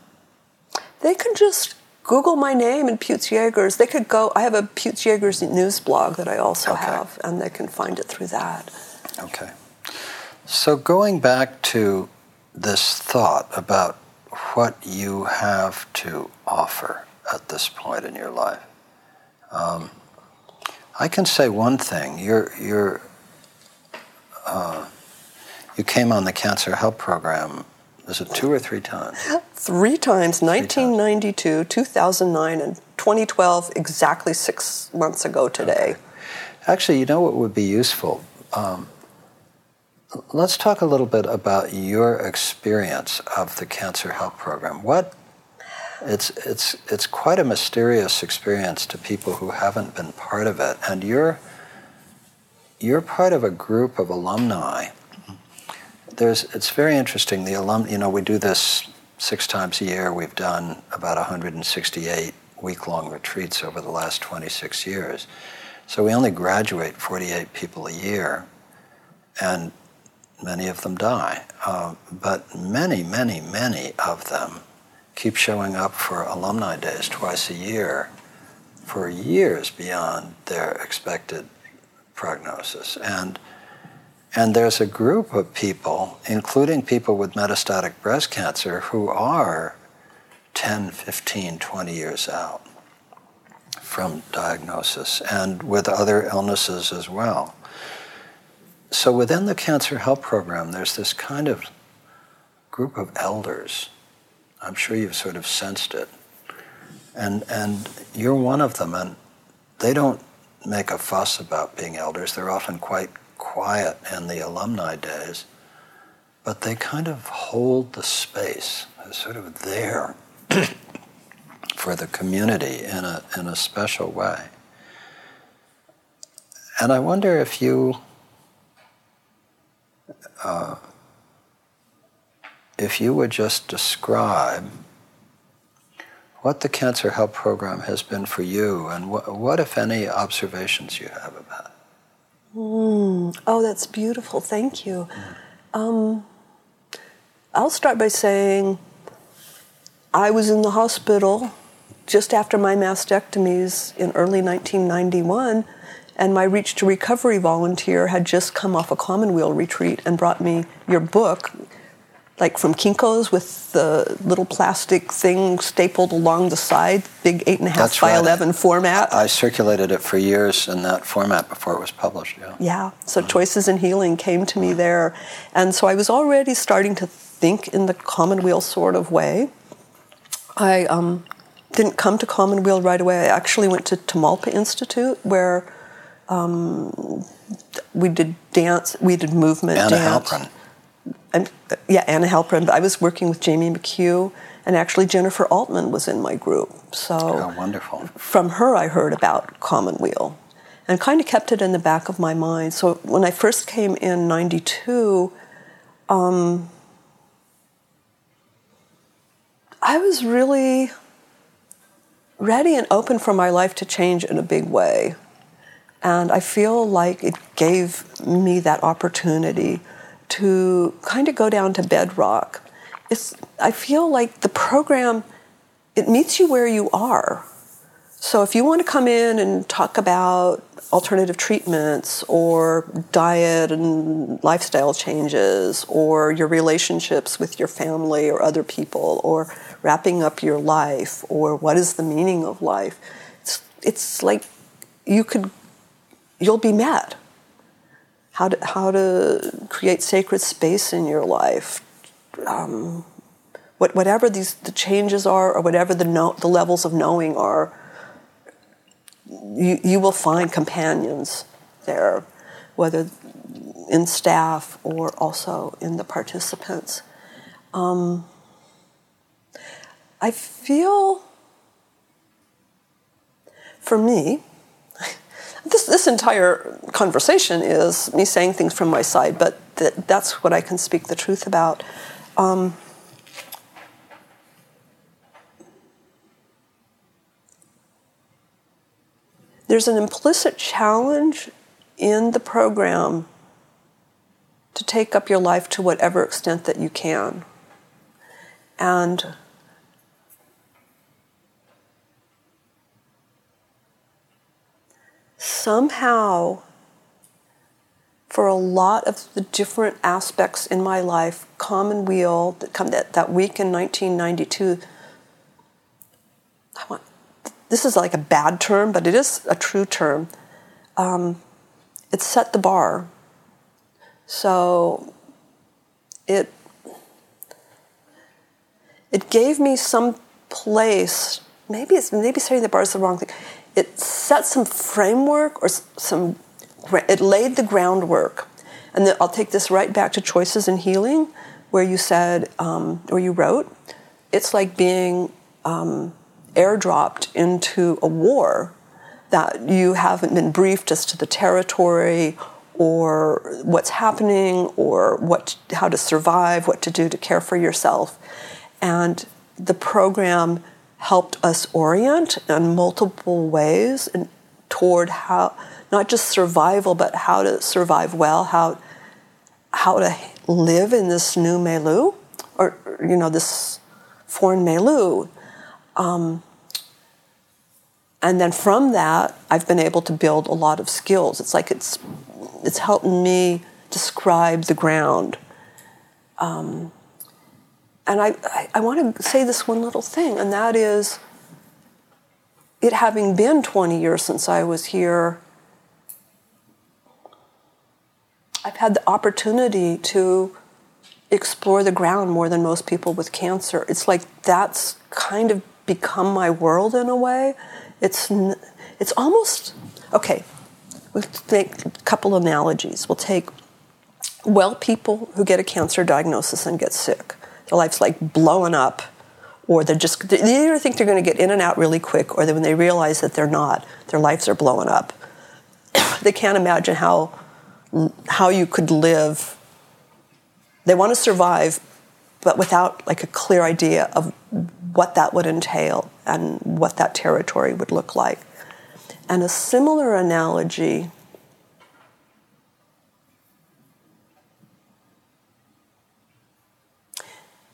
They can just Google my name and Peutz Jeghers. They could go. I have a Peutz Jeghers news blog that I also Okay. have, and they can find it through that. Okay. So going back to this thought about what you have to offer at this point in your life, um, I can say one thing. You're, you're, uh, you came on the Cancer Help Program, was it two or three times? Three times, times. 1992, 2009, and 2012, exactly six months ago today. Actually, you know what would be useful? Um, let's talk a little bit about your experience of the Cancer Help Program. What it's it's it's quite a mysterious experience to people who haven't been part of it, and you're you're part of a group of alumni. There's it's very interesting. The alum, you know, we do this six times a year. We've done about 168 week-long retreats over the last 26 years. So we only graduate 48 people a year, and many of them die. Uh, but many, many, many of them keep showing up for alumni days twice a year for years beyond their expected prognosis. And and there's a group of people, including people with metastatic breast cancer, who are 10, 15, 20 years out from diagnosis and with other illnesses as well. So within the Cancer Help Program, there's this kind of group of elders. I'm sure you've sort of sensed it. And, and you're one of them, and they don't make a fuss about being elders. They're often quite quiet in the alumni days, but they kind of hold the space. They're sort of there for the community in a, in a special way. And I wonder if you, uh, if you would just describe what the Cancer Help Program has been for you and what, what if any, observations you have about it. Mm. Oh, that's beautiful. Thank you. Um, I'll start by saying I was in the hospital just after my mastectomies in early 1991, and my Reach to Recovery volunteer had just come off a Commonweal retreat and brought me your book, like from Kinko's with the little plastic thing stapled along the side, big eight and a half That's by right. 11 format. I circulated it for years in that format before it was published. Yeah. Yeah, so Choices in Healing came to me there. And so I was already starting to think in the Commonweal sort of way. I um, didn't come to Commonweal right away. I actually went to Tamalpa Institute where um, we did dance, we did movement Anna dance. Halprin. And, yeah, Anna Halprin. But I was working with Jamie McHugh, and actually Jennifer Altman was in my group. So Oh, wonderful. from her I heard about Commonweal and kind of kept it in the back of my mind. So when I first came in 92, um, I was really ready and open for my life to change in a big way. And I feel like it gave me that opportunity to kind of go down to bedrock. It's, I feel like the program, it meets you where you are. So if you want to come in and talk about alternative treatments or diet and lifestyle changes or your relationships with your family or other people or wrapping up your life or what is the meaning of life, it's, it's like you could, you'll be met. How to, how to create sacred space in your life. Um, what, whatever these the changes are or whatever the, no, the levels of knowing are, you, you will find companions there, whether in staff or also in the participants. Um, I feel, for me, this, this entire conversation is me saying things from my side, but th- that's what I can speak the truth about. Um, there's an implicit challenge in the program to take up your life to whatever extent that you can. And somehow, for a lot of the different aspects in my life, Commonweal, that, come, that, that week in 1992, I want, this is like a bad term, but it is a true term. Um, it set the bar. So it it gave me some place. Maybe it's maybe setting the bar is the wrong thing. It set some framework or some. It laid the groundwork, and then I'll take this right back to choices in healing, where you said, um, or you wrote, it's like being um, airdropped into a war that you haven't been briefed as to the territory or what's happening or what how to survive, what to do to care for yourself. And the program helped us orient in multiple ways and toward how not just survival but how to survive well, how how to live in this new milieu or you know this foreign milieu um, and then from that, I've been able to build a lot of skills. It's like it's it's helping me describe the ground. Um, and I, I, I want to say this one little thing, and that is it having been 20 years since I was here, I've had the opportunity to explore the ground more than most people with cancer. It's like that's kind of become my world in a way. It's it's almost okay. We'll take a couple analogies. We'll take well people who get a cancer diagnosis and get sick. Their life's like blowing up, or they're just they either think they're going to get in and out really quick, or when they realize that they're not, their lives are blowing up. they can't imagine how how you could live. They want to survive, but without like a clear idea of what that would entail and what that territory would look like. And a similar analogy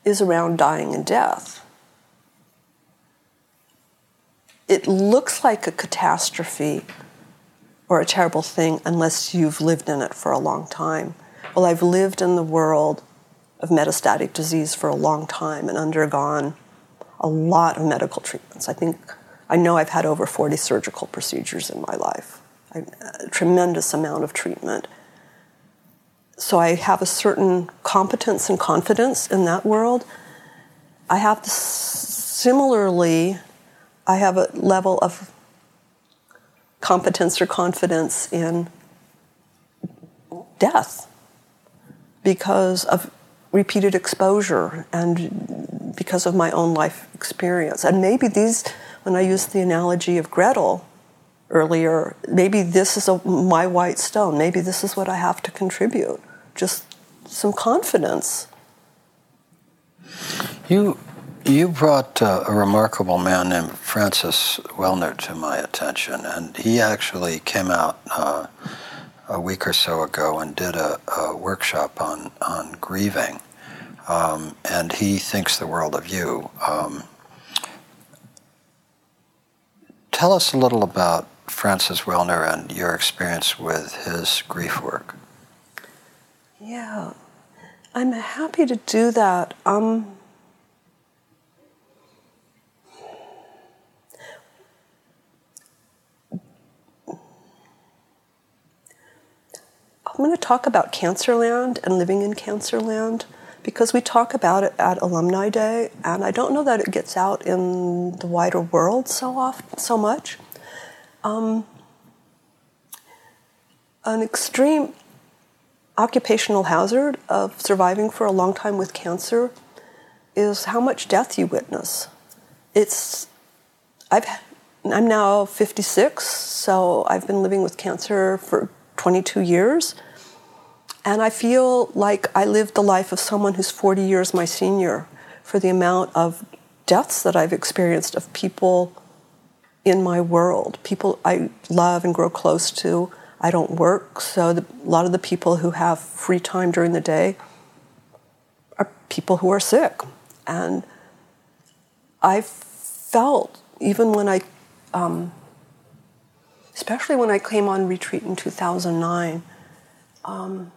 is around dying and death. It looks like a catastrophe or a terrible thing unless you've lived in it for a long time. Well, I've lived in the world of metastatic disease for a long time and undergone a lot of medical treatments. I think I know I've had over 40 surgical procedures in my life, a tremendous amount of treatment. So I have a certain competence and confidence in that world. I have this, similarly, I have a level of competence or confidence in death because of repeated exposure and because of my own life experience. And maybe these, when I used the analogy of Gretel earlier, maybe this is a, my white stone. Maybe this is what I have to contribute. Just some confidence. You You brought uh, a remarkable man named Francis Weller to my attention, and he actually came out uh, a week or so ago and did a, a workshop on, on grieving. Um, and he thinks the world of you. Um, tell us a little about Francis Weller and your experience with his grief work. Yeah, I'm happy to do that. Um, I'm going to talk about Cancerland and living in Cancerland because we talk about it at Alumni Day, and I don't know that it gets out in the wider world so often, so much. Um, an extreme occupational hazard of surviving for a long time with cancer is how much death you witness. It's I've I'm now 56, so I've been living with cancer for 22 years. And I feel like I lived the life of someone who's 40 years my senior for the amount of deaths that I've experienced of people in my world, people I love and grow close to. I don't work, so the, a lot of the people who have free time during the day are people who are sick. And I felt, even when I, um, especially when I came on retreat in 2009, um,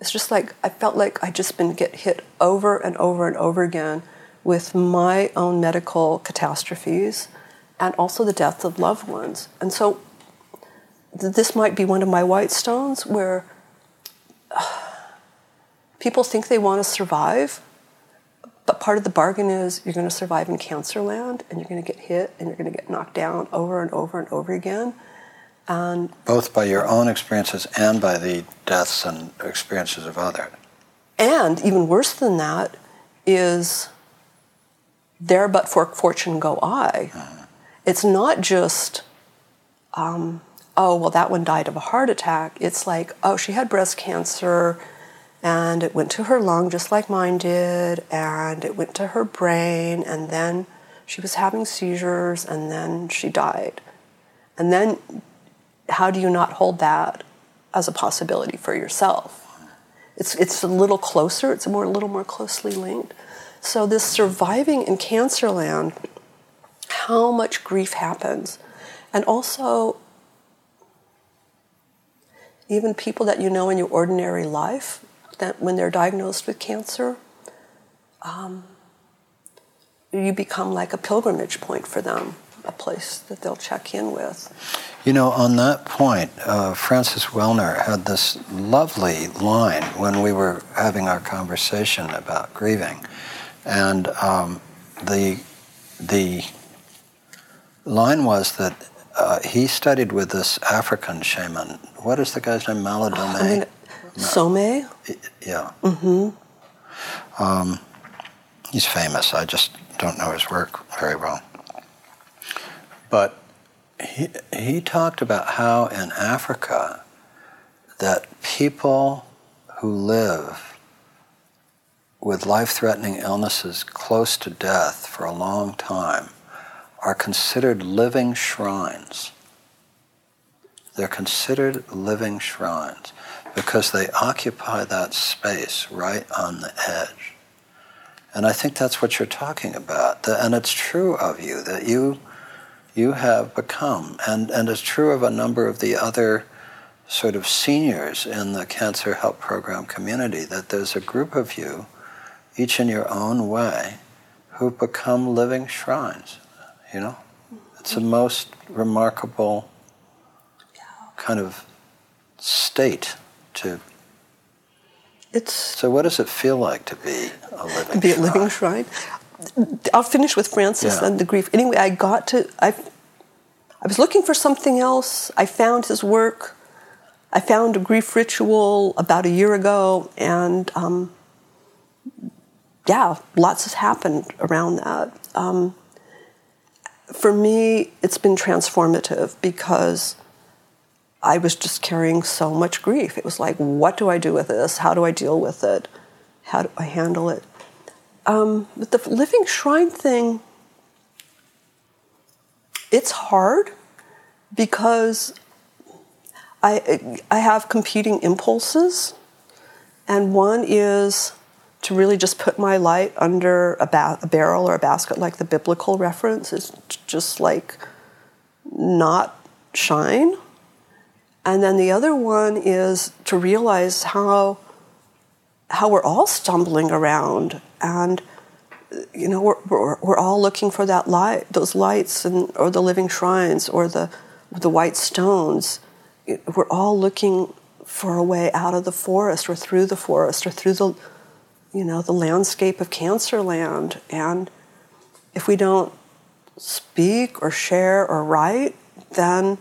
it's just like I felt like I'd just been get hit over and over and over again with my own medical catastrophes and also the death of loved ones. And so this might be one of my white stones where uh, people think they want to survive, but part of the bargain is you're going to survive in cancer land and you're going to get hit and you're going to get knocked down over and over and over again. And both by your own experiences and by the deaths and experiences of others. And even worse than that is there but for fortune go I. Mm. It's not just, um, oh, well, that one died of a heart attack. It's like, oh, she had breast cancer and it went to her lung just like mine did, and it went to her brain, and then she was having seizures, and then she died. And then how do you not hold that as a possibility for yourself? It's, it's a little closer, it's a more, a little more closely linked. So, this surviving in cancer land, how much grief happens. And also, even people that you know in your ordinary life, that when they're diagnosed with cancer, um, you become like a pilgrimage point for them, a place that they'll check in with. You know, on that point, uh, Francis Weller had this lovely line when we were having our conversation about grieving, and um, the the line was that uh, he studied with this African shaman. What is the guy's name? Malidoma. I mean, Some. Yeah. Mm-hmm. Um, he's famous. I just don't know his work very well. But he, he talked about how in Africa that people who live with life-threatening illnesses close to death for a long time are considered living shrines. They're considered living shrines because they occupy that space right on the edge. And I think that's what you're talking about. And it's true of you that you you have become. And, and it's true of a number of the other sort of seniors in the Cancer Help Program community that there's a group of you, each in your own way, who've become living shrines. You know? It's the most remarkable kind of state to. It's so. What does it feel like to be a living? Be shrine? a living shrine. I'll finish with Francis yeah. and the grief. Anyway, I got to I. I was looking for something else. I found his work. I found a grief ritual about a year ago, and um, yeah, lots has happened around that. Um, for me, it's been transformative because I was just carrying so much grief. It was like, what do I do with this? How do I deal with it? How do I handle it? um, with the living shrine thing, it's hard because I, I have competing impulses, and one is to really just put my light under a, ba- a barrel or a basket, like the biblical reference, is just like not shine. And then the other one is to realize how how we're all stumbling around and you know we're, we're, we're all looking for that light those lights and or the living shrines or the the white stones. We're all looking for a way out of the forest or through the forest or through the you know the landscape of cancer land. And if we don't speak or share or write then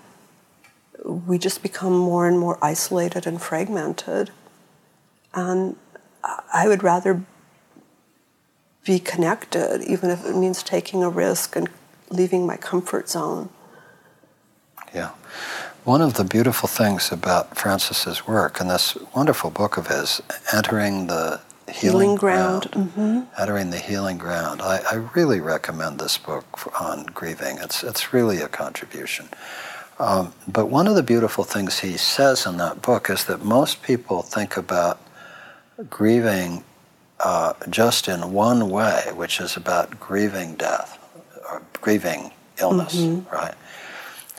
we just become more and more isolated and fragmented and i would rather be connected even if it means taking a risk and leaving my comfort zone yeah one of the beautiful things about Francis's work and this wonderful book of his, Entering the Healing, healing Ground, ground mm-hmm. Entering the Healing Ground, I, I, really recommend this book on grieving. It's, it's really a contribution. Um, but one of the beautiful things he says in that book is that most people think about grieving uh, just in one way, which is about grieving death or grieving illness, mm-hmm. right?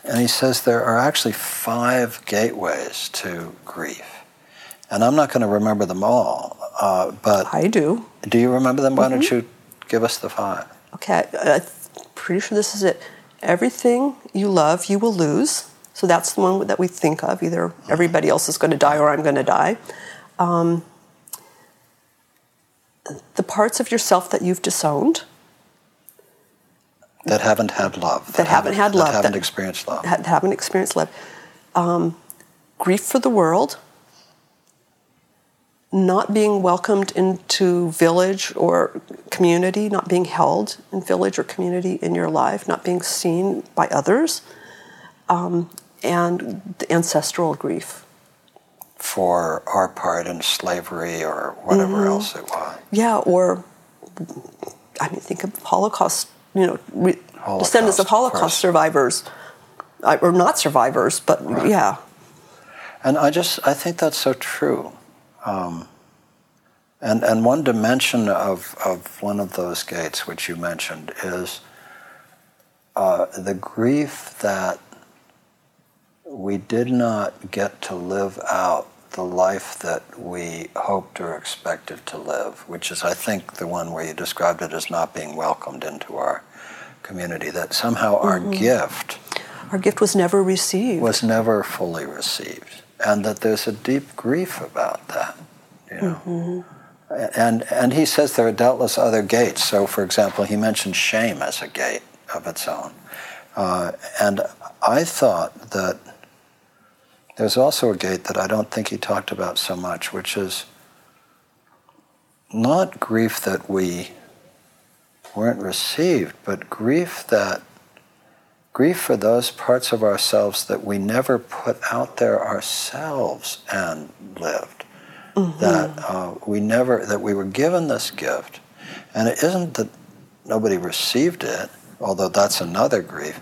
And he says there are actually five gateways to grief. And I'm not going to remember them all, uh, but. I do. Do you remember them? Why mm-hmm. don't you give us the five? Okay, I'm pretty sure this is it. Everything you love, you will lose. So that's the one that we think of. Either everybody else is going to die or I'm going to die. Um, the parts of yourself that you've disowned that haven't had love. That, that haven't, had love. That haven't that experienced love. That haven't experienced love. Um, grief for the world. Not being welcomed into village or community, not being held in village or community in your life, not being seen by others, um, and the ancestral grief. For our part in slavery or whatever mm-hmm. else it was. Yeah, or I mean, think of Holocaust you know, re- descendants of Holocaust of survivors, or not survivors, but right. yeah. And I just I think that's so true. Um, and and one dimension of of one of those gates which you mentioned is uh, the grief that we did not get to live out the life that we hoped or expected to live, which is, I think, the one where you described it as not being welcomed into our community, that somehow our mm-hmm. gift. Our gift was never received. Was never fully received. And that there's a deep grief about that, you know. Mm-hmm. And, and he says there are doubtless other gates. So, for example, he mentioned shame as a gate of its own. Uh, and I thought that there's also a gate that I don't think he talked about so much, which is not grief that we weren't received, but grief that grief for those parts of ourselves that we never put out there ourselves and lived. Mm-hmm. That uh, we never that we were given this gift, and it isn't that nobody received it, although that's another grief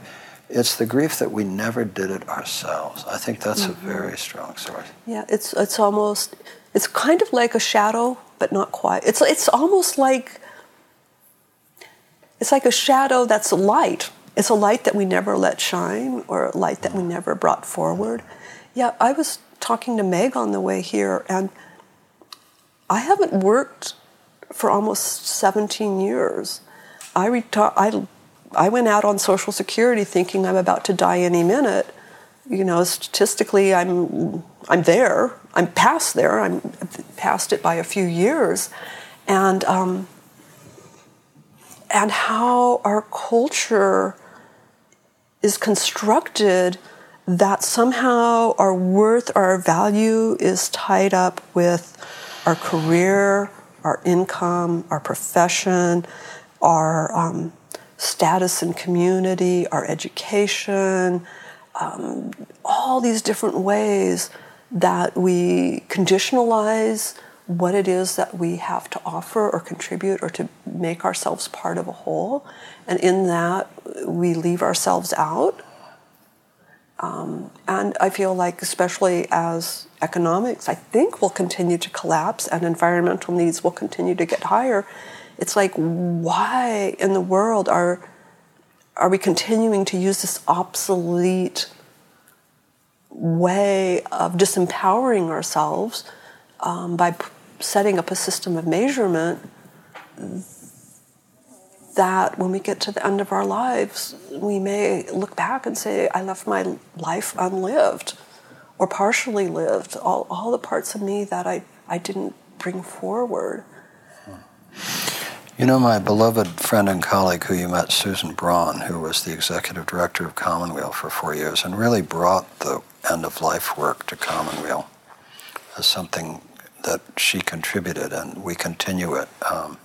it's the grief that we never did it ourselves. I think that's mm-hmm. a very strong source. Yeah, it's it's almost it's kind of like a shadow, but not quite. It's it's almost like it's like a shadow that's a light. It's a light that we never let shine, or a light that we mm. never brought forward. Yeah, I was talking to Meg on the way here, and I haven't worked for almost 17 years. I reti- I I went out on Social Security thinking I'm about to die any minute. You know, statistically, I'm I'm there. I'm past there. I'm past it by a few years, and um, and how our culture is constructed that somehow our worth, our value is tied up with our career, our income, our profession, our um, status in community, our education, um, all these different ways that we conditionalize what it is that we have to offer or contribute or to make ourselves part of a whole. And in that, we leave ourselves out. Um, and I feel like, especially as economics, I think will continue to collapse and environmental needs will continue to get higher. It's like, why in the world are are we continuing to use this obsolete way of disempowering ourselves um, by p- setting up a system of measurement that when we get to the end of our lives, we may look back and say, I left my life unlived or partially lived, all, all the parts of me that I, I didn't bring forward. You know, my beloved friend and colleague who you met, Susan Braun, who was the executive director of Commonweal for four years and really brought the end of life work to Commonweal as something that she contributed, and we continue it. Um,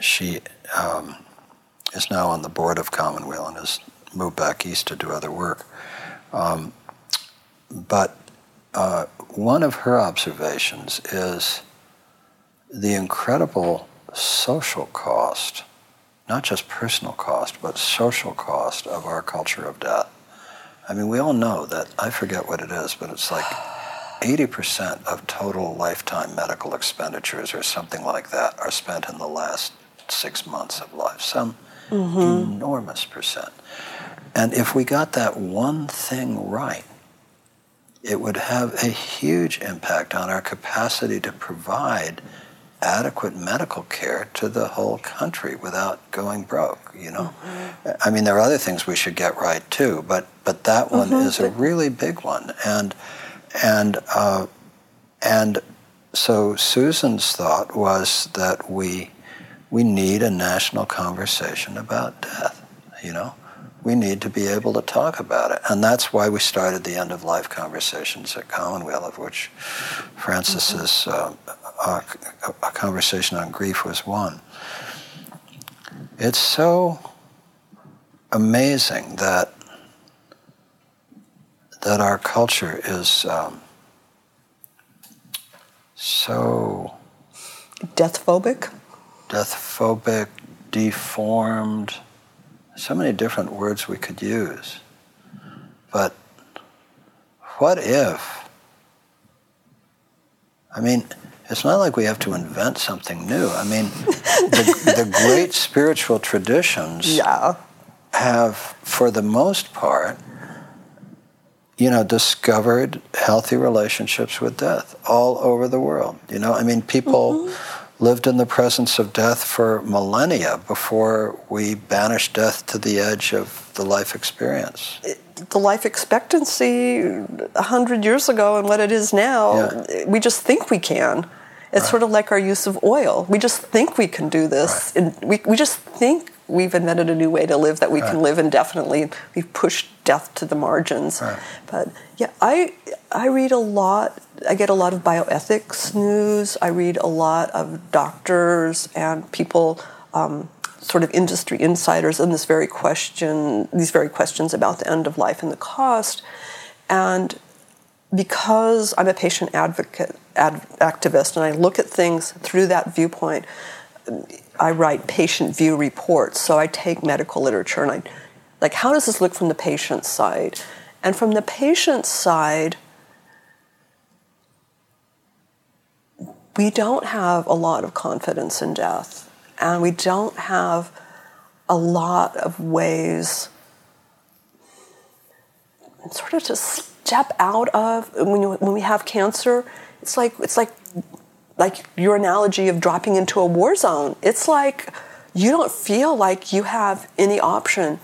she um, is now on the board of Commonweal and has moved back east to do other work. Um, but uh, one of her observations is the incredible social cost, not just personal cost, but social cost of our culture of death. I mean, we all know that, I forget what it is, but it's like 80% of total lifetime medical expenditures or something like that are spent in the last six months of life, some mm-hmm. enormous percent. And if we got that one thing right, it would have a huge impact on our capacity to provide adequate medical care to the whole country without going broke you know mm-hmm. i mean there are other things we should get right too but but that one mm-hmm. is a really big one and and uh, and so susan's thought was that we we need a national conversation about death you know we need to be able to talk about it. And that's why we started the end of life conversations at Commonweal, of which Francis's uh, a, a conversation on grief was one. It's so amazing that that our culture is um, so death phobic, death phobic, deformed so many different words we could use. But what if? I mean, it's not like we have to invent something new. I mean, the, the great spiritual traditions yeah. have, for the most part, you know, discovered healthy relationships with death all over the world. You know, I mean, people. Mm-hmm lived in the presence of death for millennia before we banished death to the edge of the life experience. The life expectancy a hundred years ago and what it is now, yeah. we just think we can. It's right. sort of like our use of oil. We just think we can do this, right. and we, we just think we've invented a new way to live that we right. can live indefinitely. We've pushed death to the margins. But yeah, I I read a lot. I get a lot of bioethics news. I read a lot of doctors and people, um, sort of industry insiders, on this very question, these very questions about the end of life and the cost. And because I'm a patient advocate, ad, activist, and I look at things through that viewpoint I write patient view reports. So I take medical literature and I, like, how does this look from the patient's side? And from the patient's side, we don't have a lot of confidence in death, and we don't have a lot of ways sort of to step out of when, you, when we have cancer. It's like it's like like your analogy of dropping into a war zone. It's like you don't feel like you have any option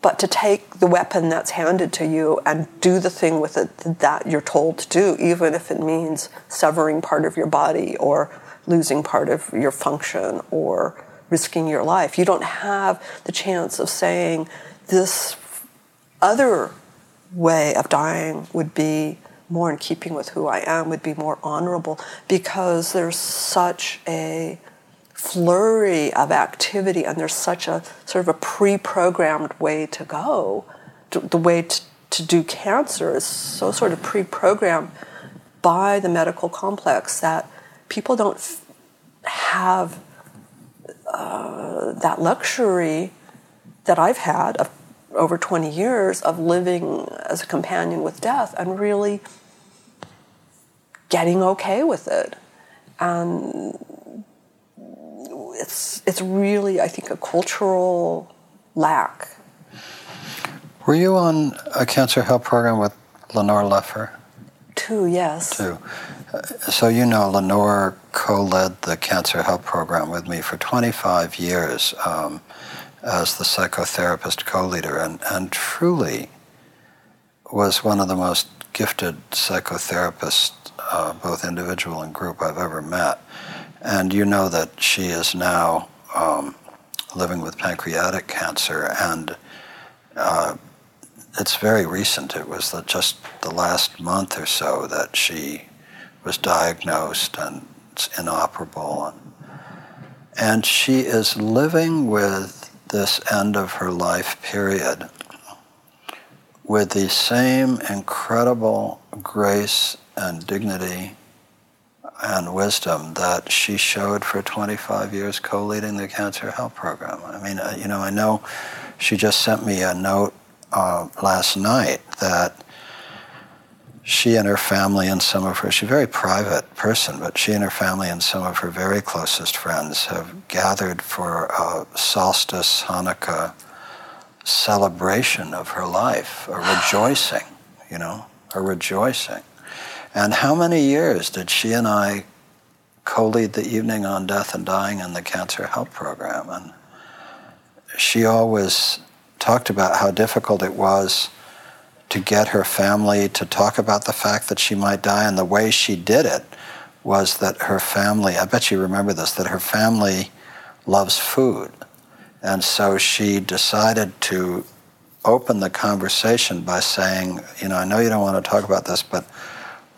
but to take the weapon that's handed to you and do the thing with it that you're told to do, even if it means severing part of your body or losing part of your function or risking your life. You don't have the chance of saying this other way of dying would be more in keeping with who I am, would be more honorable because there's such a flurry of activity and there's such a sort of a pre-programmed way to go. The way to, to do cancer is so sort of pre-programmed by the medical complex that people don't f- have uh, that luxury that I've had of over 20 years of living as a companion with death and really getting okay with it. And it's, it's really, I think, a cultural lack. Were you on a cancer help program with Lenore Lefer? Two, yes. Two. So you know, Lenore co-led the cancer help program with me for 25 years um, as the psychotherapist co-leader, and, and truly was one of the most gifted psychotherapists, uh, both individual and group, I've ever met. And you know that she is now um, living with pancreatic cancer, and uh, it's very recent. It was the, just the last month or so that she was diagnosed and it's inoperable. And, and she is living with this end of her life period with the same incredible grace and dignity and wisdom that she showed for 25 years co-leading the cancer help program. I mean, uh, you know, I know she just sent me a note uh, last night that she and her family and some of her, she's a very private person, but she and her family and some of her very closest friends have gathered for a solstice Hanukkah celebration of her life, a rejoicing, you know, a rejoicing. And how many years did she and I co lead the evening on death and dying in the cancer help program? And she always talked about how difficult it was to get her family to talk about the fact that she might die. And the way she did it was that her family, I bet you remember this, that her family loves food. And so she decided to open the conversation by saying, you know, I know you don't want to talk about this, but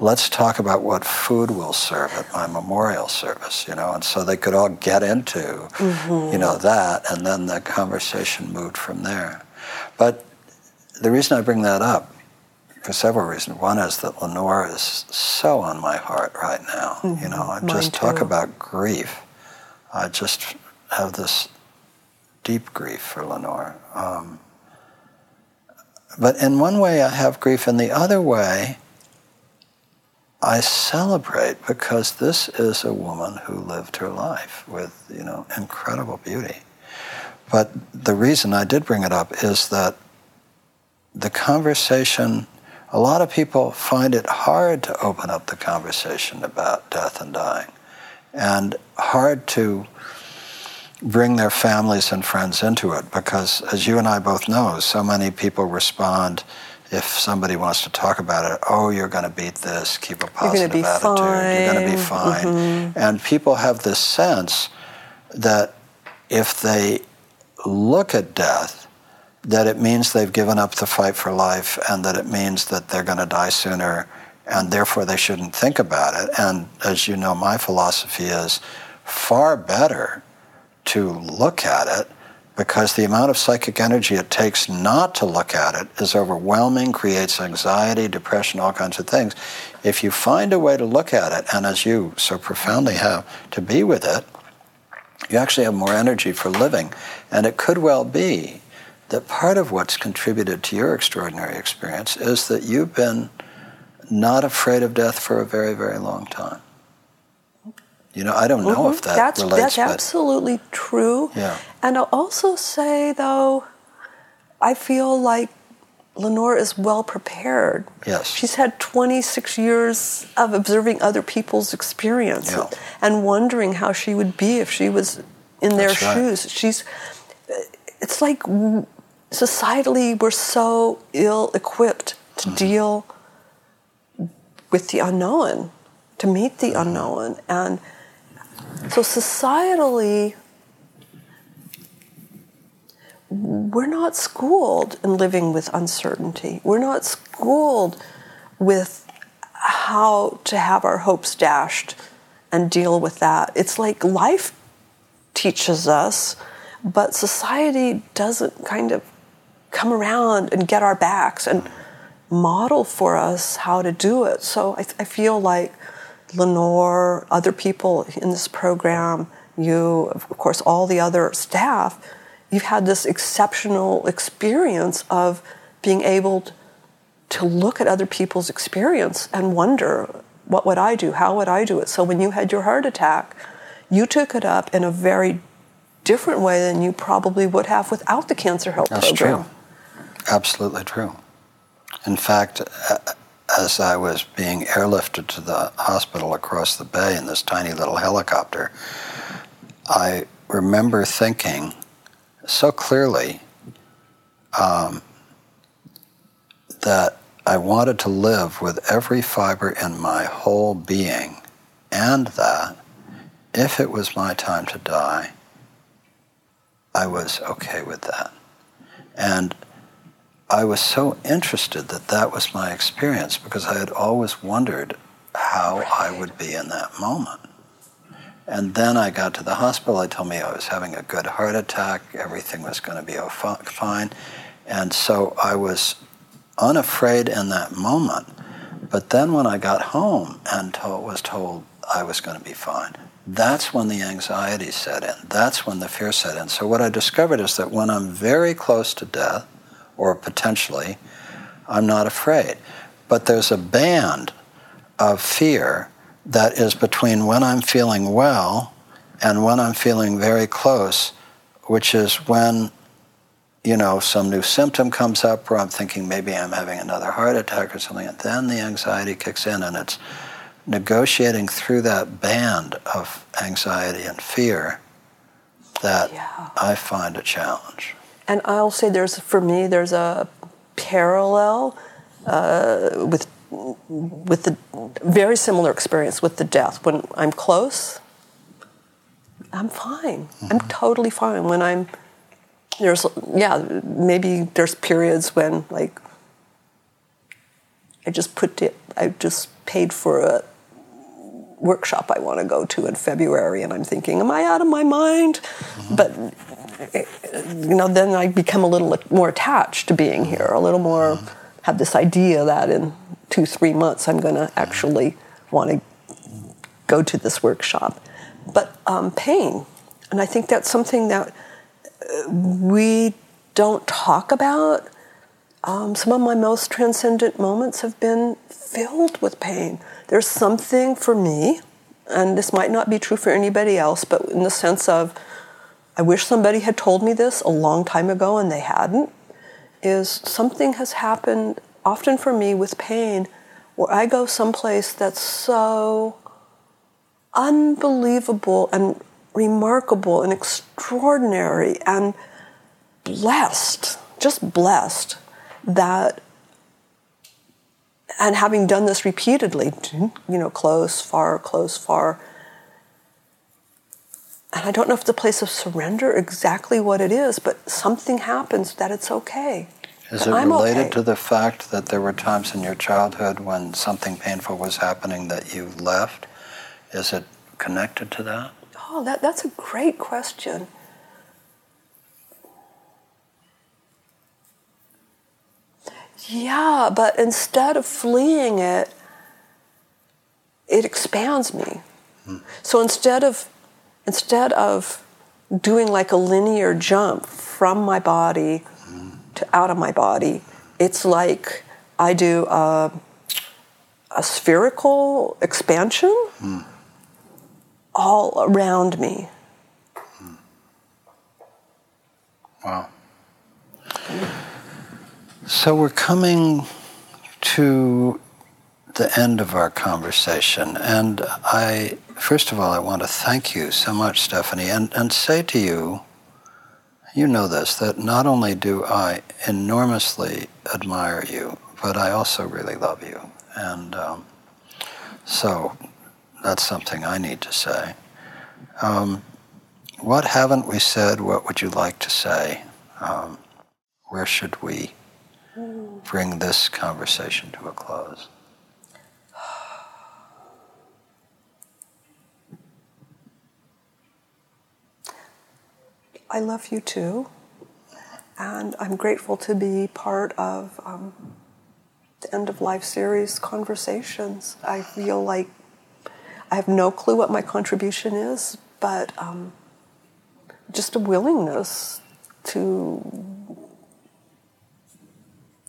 let's talk about what food will serve at my memorial service, you know, and so they could all get into, mm-hmm. you know, that, and then the conversation moved from there. But the reason I bring that up, for several reasons. One is that Lenore is so on my heart right now. Mm-hmm. You know, I just talk about grief. I just have this deep grief for Lenore. Um, but in one way, I have grief. In the other way, I celebrate because this is a woman who lived her life with, you know, incredible beauty. But the reason I did bring it up is that the conversation, a lot of people find it hard to open up the conversation about death and dying, and hard to bring their families and friends into it because, as you and I both know, so many people respond if somebody wants to talk about it, oh, you're going to beat this, keep a positive you're attitude, fine. you're going to be fine. Mm-hmm. And people have this sense that if they look at death, that it means they've given up the fight for life and that it means that they're going to die sooner and therefore they shouldn't think about it. And as you know, my philosophy is far better to look at it because the amount of psychic energy it takes not to look at it is overwhelming, creates anxiety, depression, all kinds of things. If you find a way to look at it, and as you so profoundly have, to be with it, you actually have more energy for living. And it could well be that part of what's contributed to your extraordinary experience is that you've been not afraid of death for a very, very long time. You know, I don't know mm-hmm. if that that's, relates. That's absolutely true. Yeah. And I'll also say, though, I feel like Lenore is well prepared. Yes. She's had 26 years of observing other people's experience yeah. and wondering how she would be if she was in their That's right. shoes. She's it's like societally we're so ill equipped to mm-hmm. deal with the unknown, to meet the mm-hmm. unknown and so, societally, we're not schooled in living with uncertainty. We're not schooled with how to have our hopes dashed and deal with that. It's like life teaches us, but society doesn't kind of come around and get our backs and model for us how to do it. So I, I feel like Lenore, other people in this program, you, of course, all the other staff, you've had this exceptional experience of being able to look at other people's experience and wonder, what would I do? How would I do it? So when you had your heart attack, you took it up in a very different way than you probably would have without the Cancer Help That's program. true. Absolutely true. In fact, as I was being airlifted to the hospital across the bay in this tiny little helicopter, I remember thinking so clearly um, that I wanted to live with every fiber in my whole being, and that if it was my time to die, I was okay with that. And I was so interested that that was my experience because I had always wondered how I would be in that moment. And then I got to the hospital. They told me I was having a good heart attack. Everything was going to be fine. And so I was unafraid in that moment. But then when I got home and told, was told I was going to be fine, that's when the anxiety set in. That's when the fear set in. So what I discovered is that when I'm very close to death, or potentially, I'm not afraid. But there's a band of fear that is between when I'm feeling well and when I'm feeling very close, which is when you know some new symptom comes up or I'm thinking maybe I'm having another heart attack or something, and then the anxiety kicks in and it's negotiating through that band of anxiety and fear that yeah. I find a challenge. And I'll say there's, for me, there's a parallel uh, with, with the very similar experience with the death. When I'm close, I'm fine. Mm-hmm. I'm totally fine. When I'm, there's, yeah, maybe there's periods when, like, I just put it, I just paid for a workshop I want to go to in February, and I'm thinking, am I out of my mind? Mm-hmm. But you know, then I become a little more attached to being here, a little more have this idea that in two, three months I'm going to actually want to go to this workshop. But um, pain, and I think that's something that uh, we don't talk about. Um, some of my most transcendent moments have been filled with pain. There's something for me, and this might not be true for anybody else, but in the sense of I wish somebody had told me this a long time ago and they hadn't, is something has happened often for me with pain where I go someplace that's so unbelievable and remarkable and extraordinary and blessed, just blessed that and having done this repeatedly, you know, close, far, close, far, and I don't know if the place of surrender exactly what it is, but something happens that it's okay. Is it I'm related okay. to the fact that there were times in your childhood when something painful was happening that you left? Is it connected to that? Oh, that, that's a great question. Yeah, but instead of fleeing it, it expands me. Hmm. So instead of instead of doing like a linear jump from my body out of my body, it's like I do a, a spherical expansion mm. all around me. Mm. Wow. So we're coming to the end of our conversation, and I first of all, I want to thank you so much, Stephanie, and, and say to you, you know this, that not only do I enormously admire you, but I also really love you. And um, so that's something I need to say. Um, what haven't we said? What would you like to say? Um, where should we bring this conversation to a close? I love you too. And I'm grateful to be part of um, the end of life series conversations. I feel like I have no clue what my contribution is, but um, just a willingness to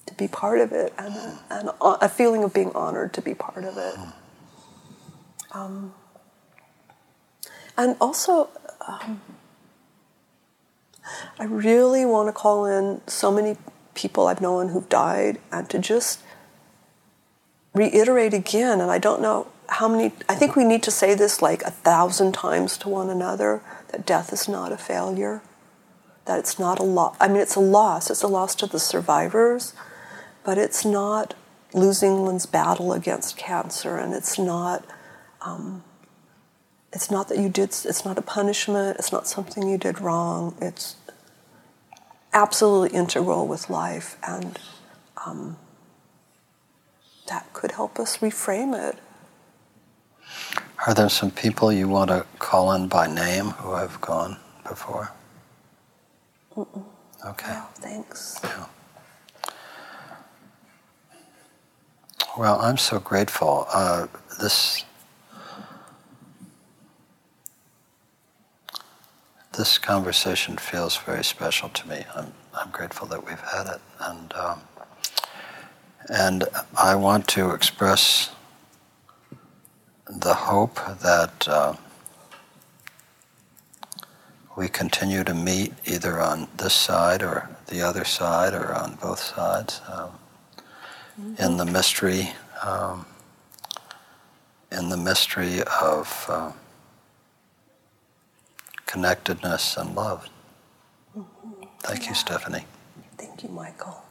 to be part of it and, and a feeling of being honored to be part of it. Um, and also, um, I really want to call in so many people I've known who've died and to just reiterate again, and I don't know how many, I think we need to say this like a thousand times to one another that death is not a failure, that it's not a loss. I mean, it's a loss, it's a loss to the survivors, but it's not losing one's battle against cancer, and it's not. Um, it's not that you did it's not a punishment it's not something you did wrong it's absolutely integral with life and um, that could help us reframe it. Are there some people you want to call in by name who have gone before? Mm-mm. okay. No, thanks. Yeah. well i'm so grateful. Uh, this this conversation feels very special to me. I'm, I'm grateful that we've had it. And, um, and I want to express the hope that uh, we continue to meet either on this side or the other side or on both sides um, mm-hmm. in the mystery, um, in the mystery of. Uh, connectedness and love. Mm-hmm. Thank yeah. you, Stephanie. Thank you, Michael.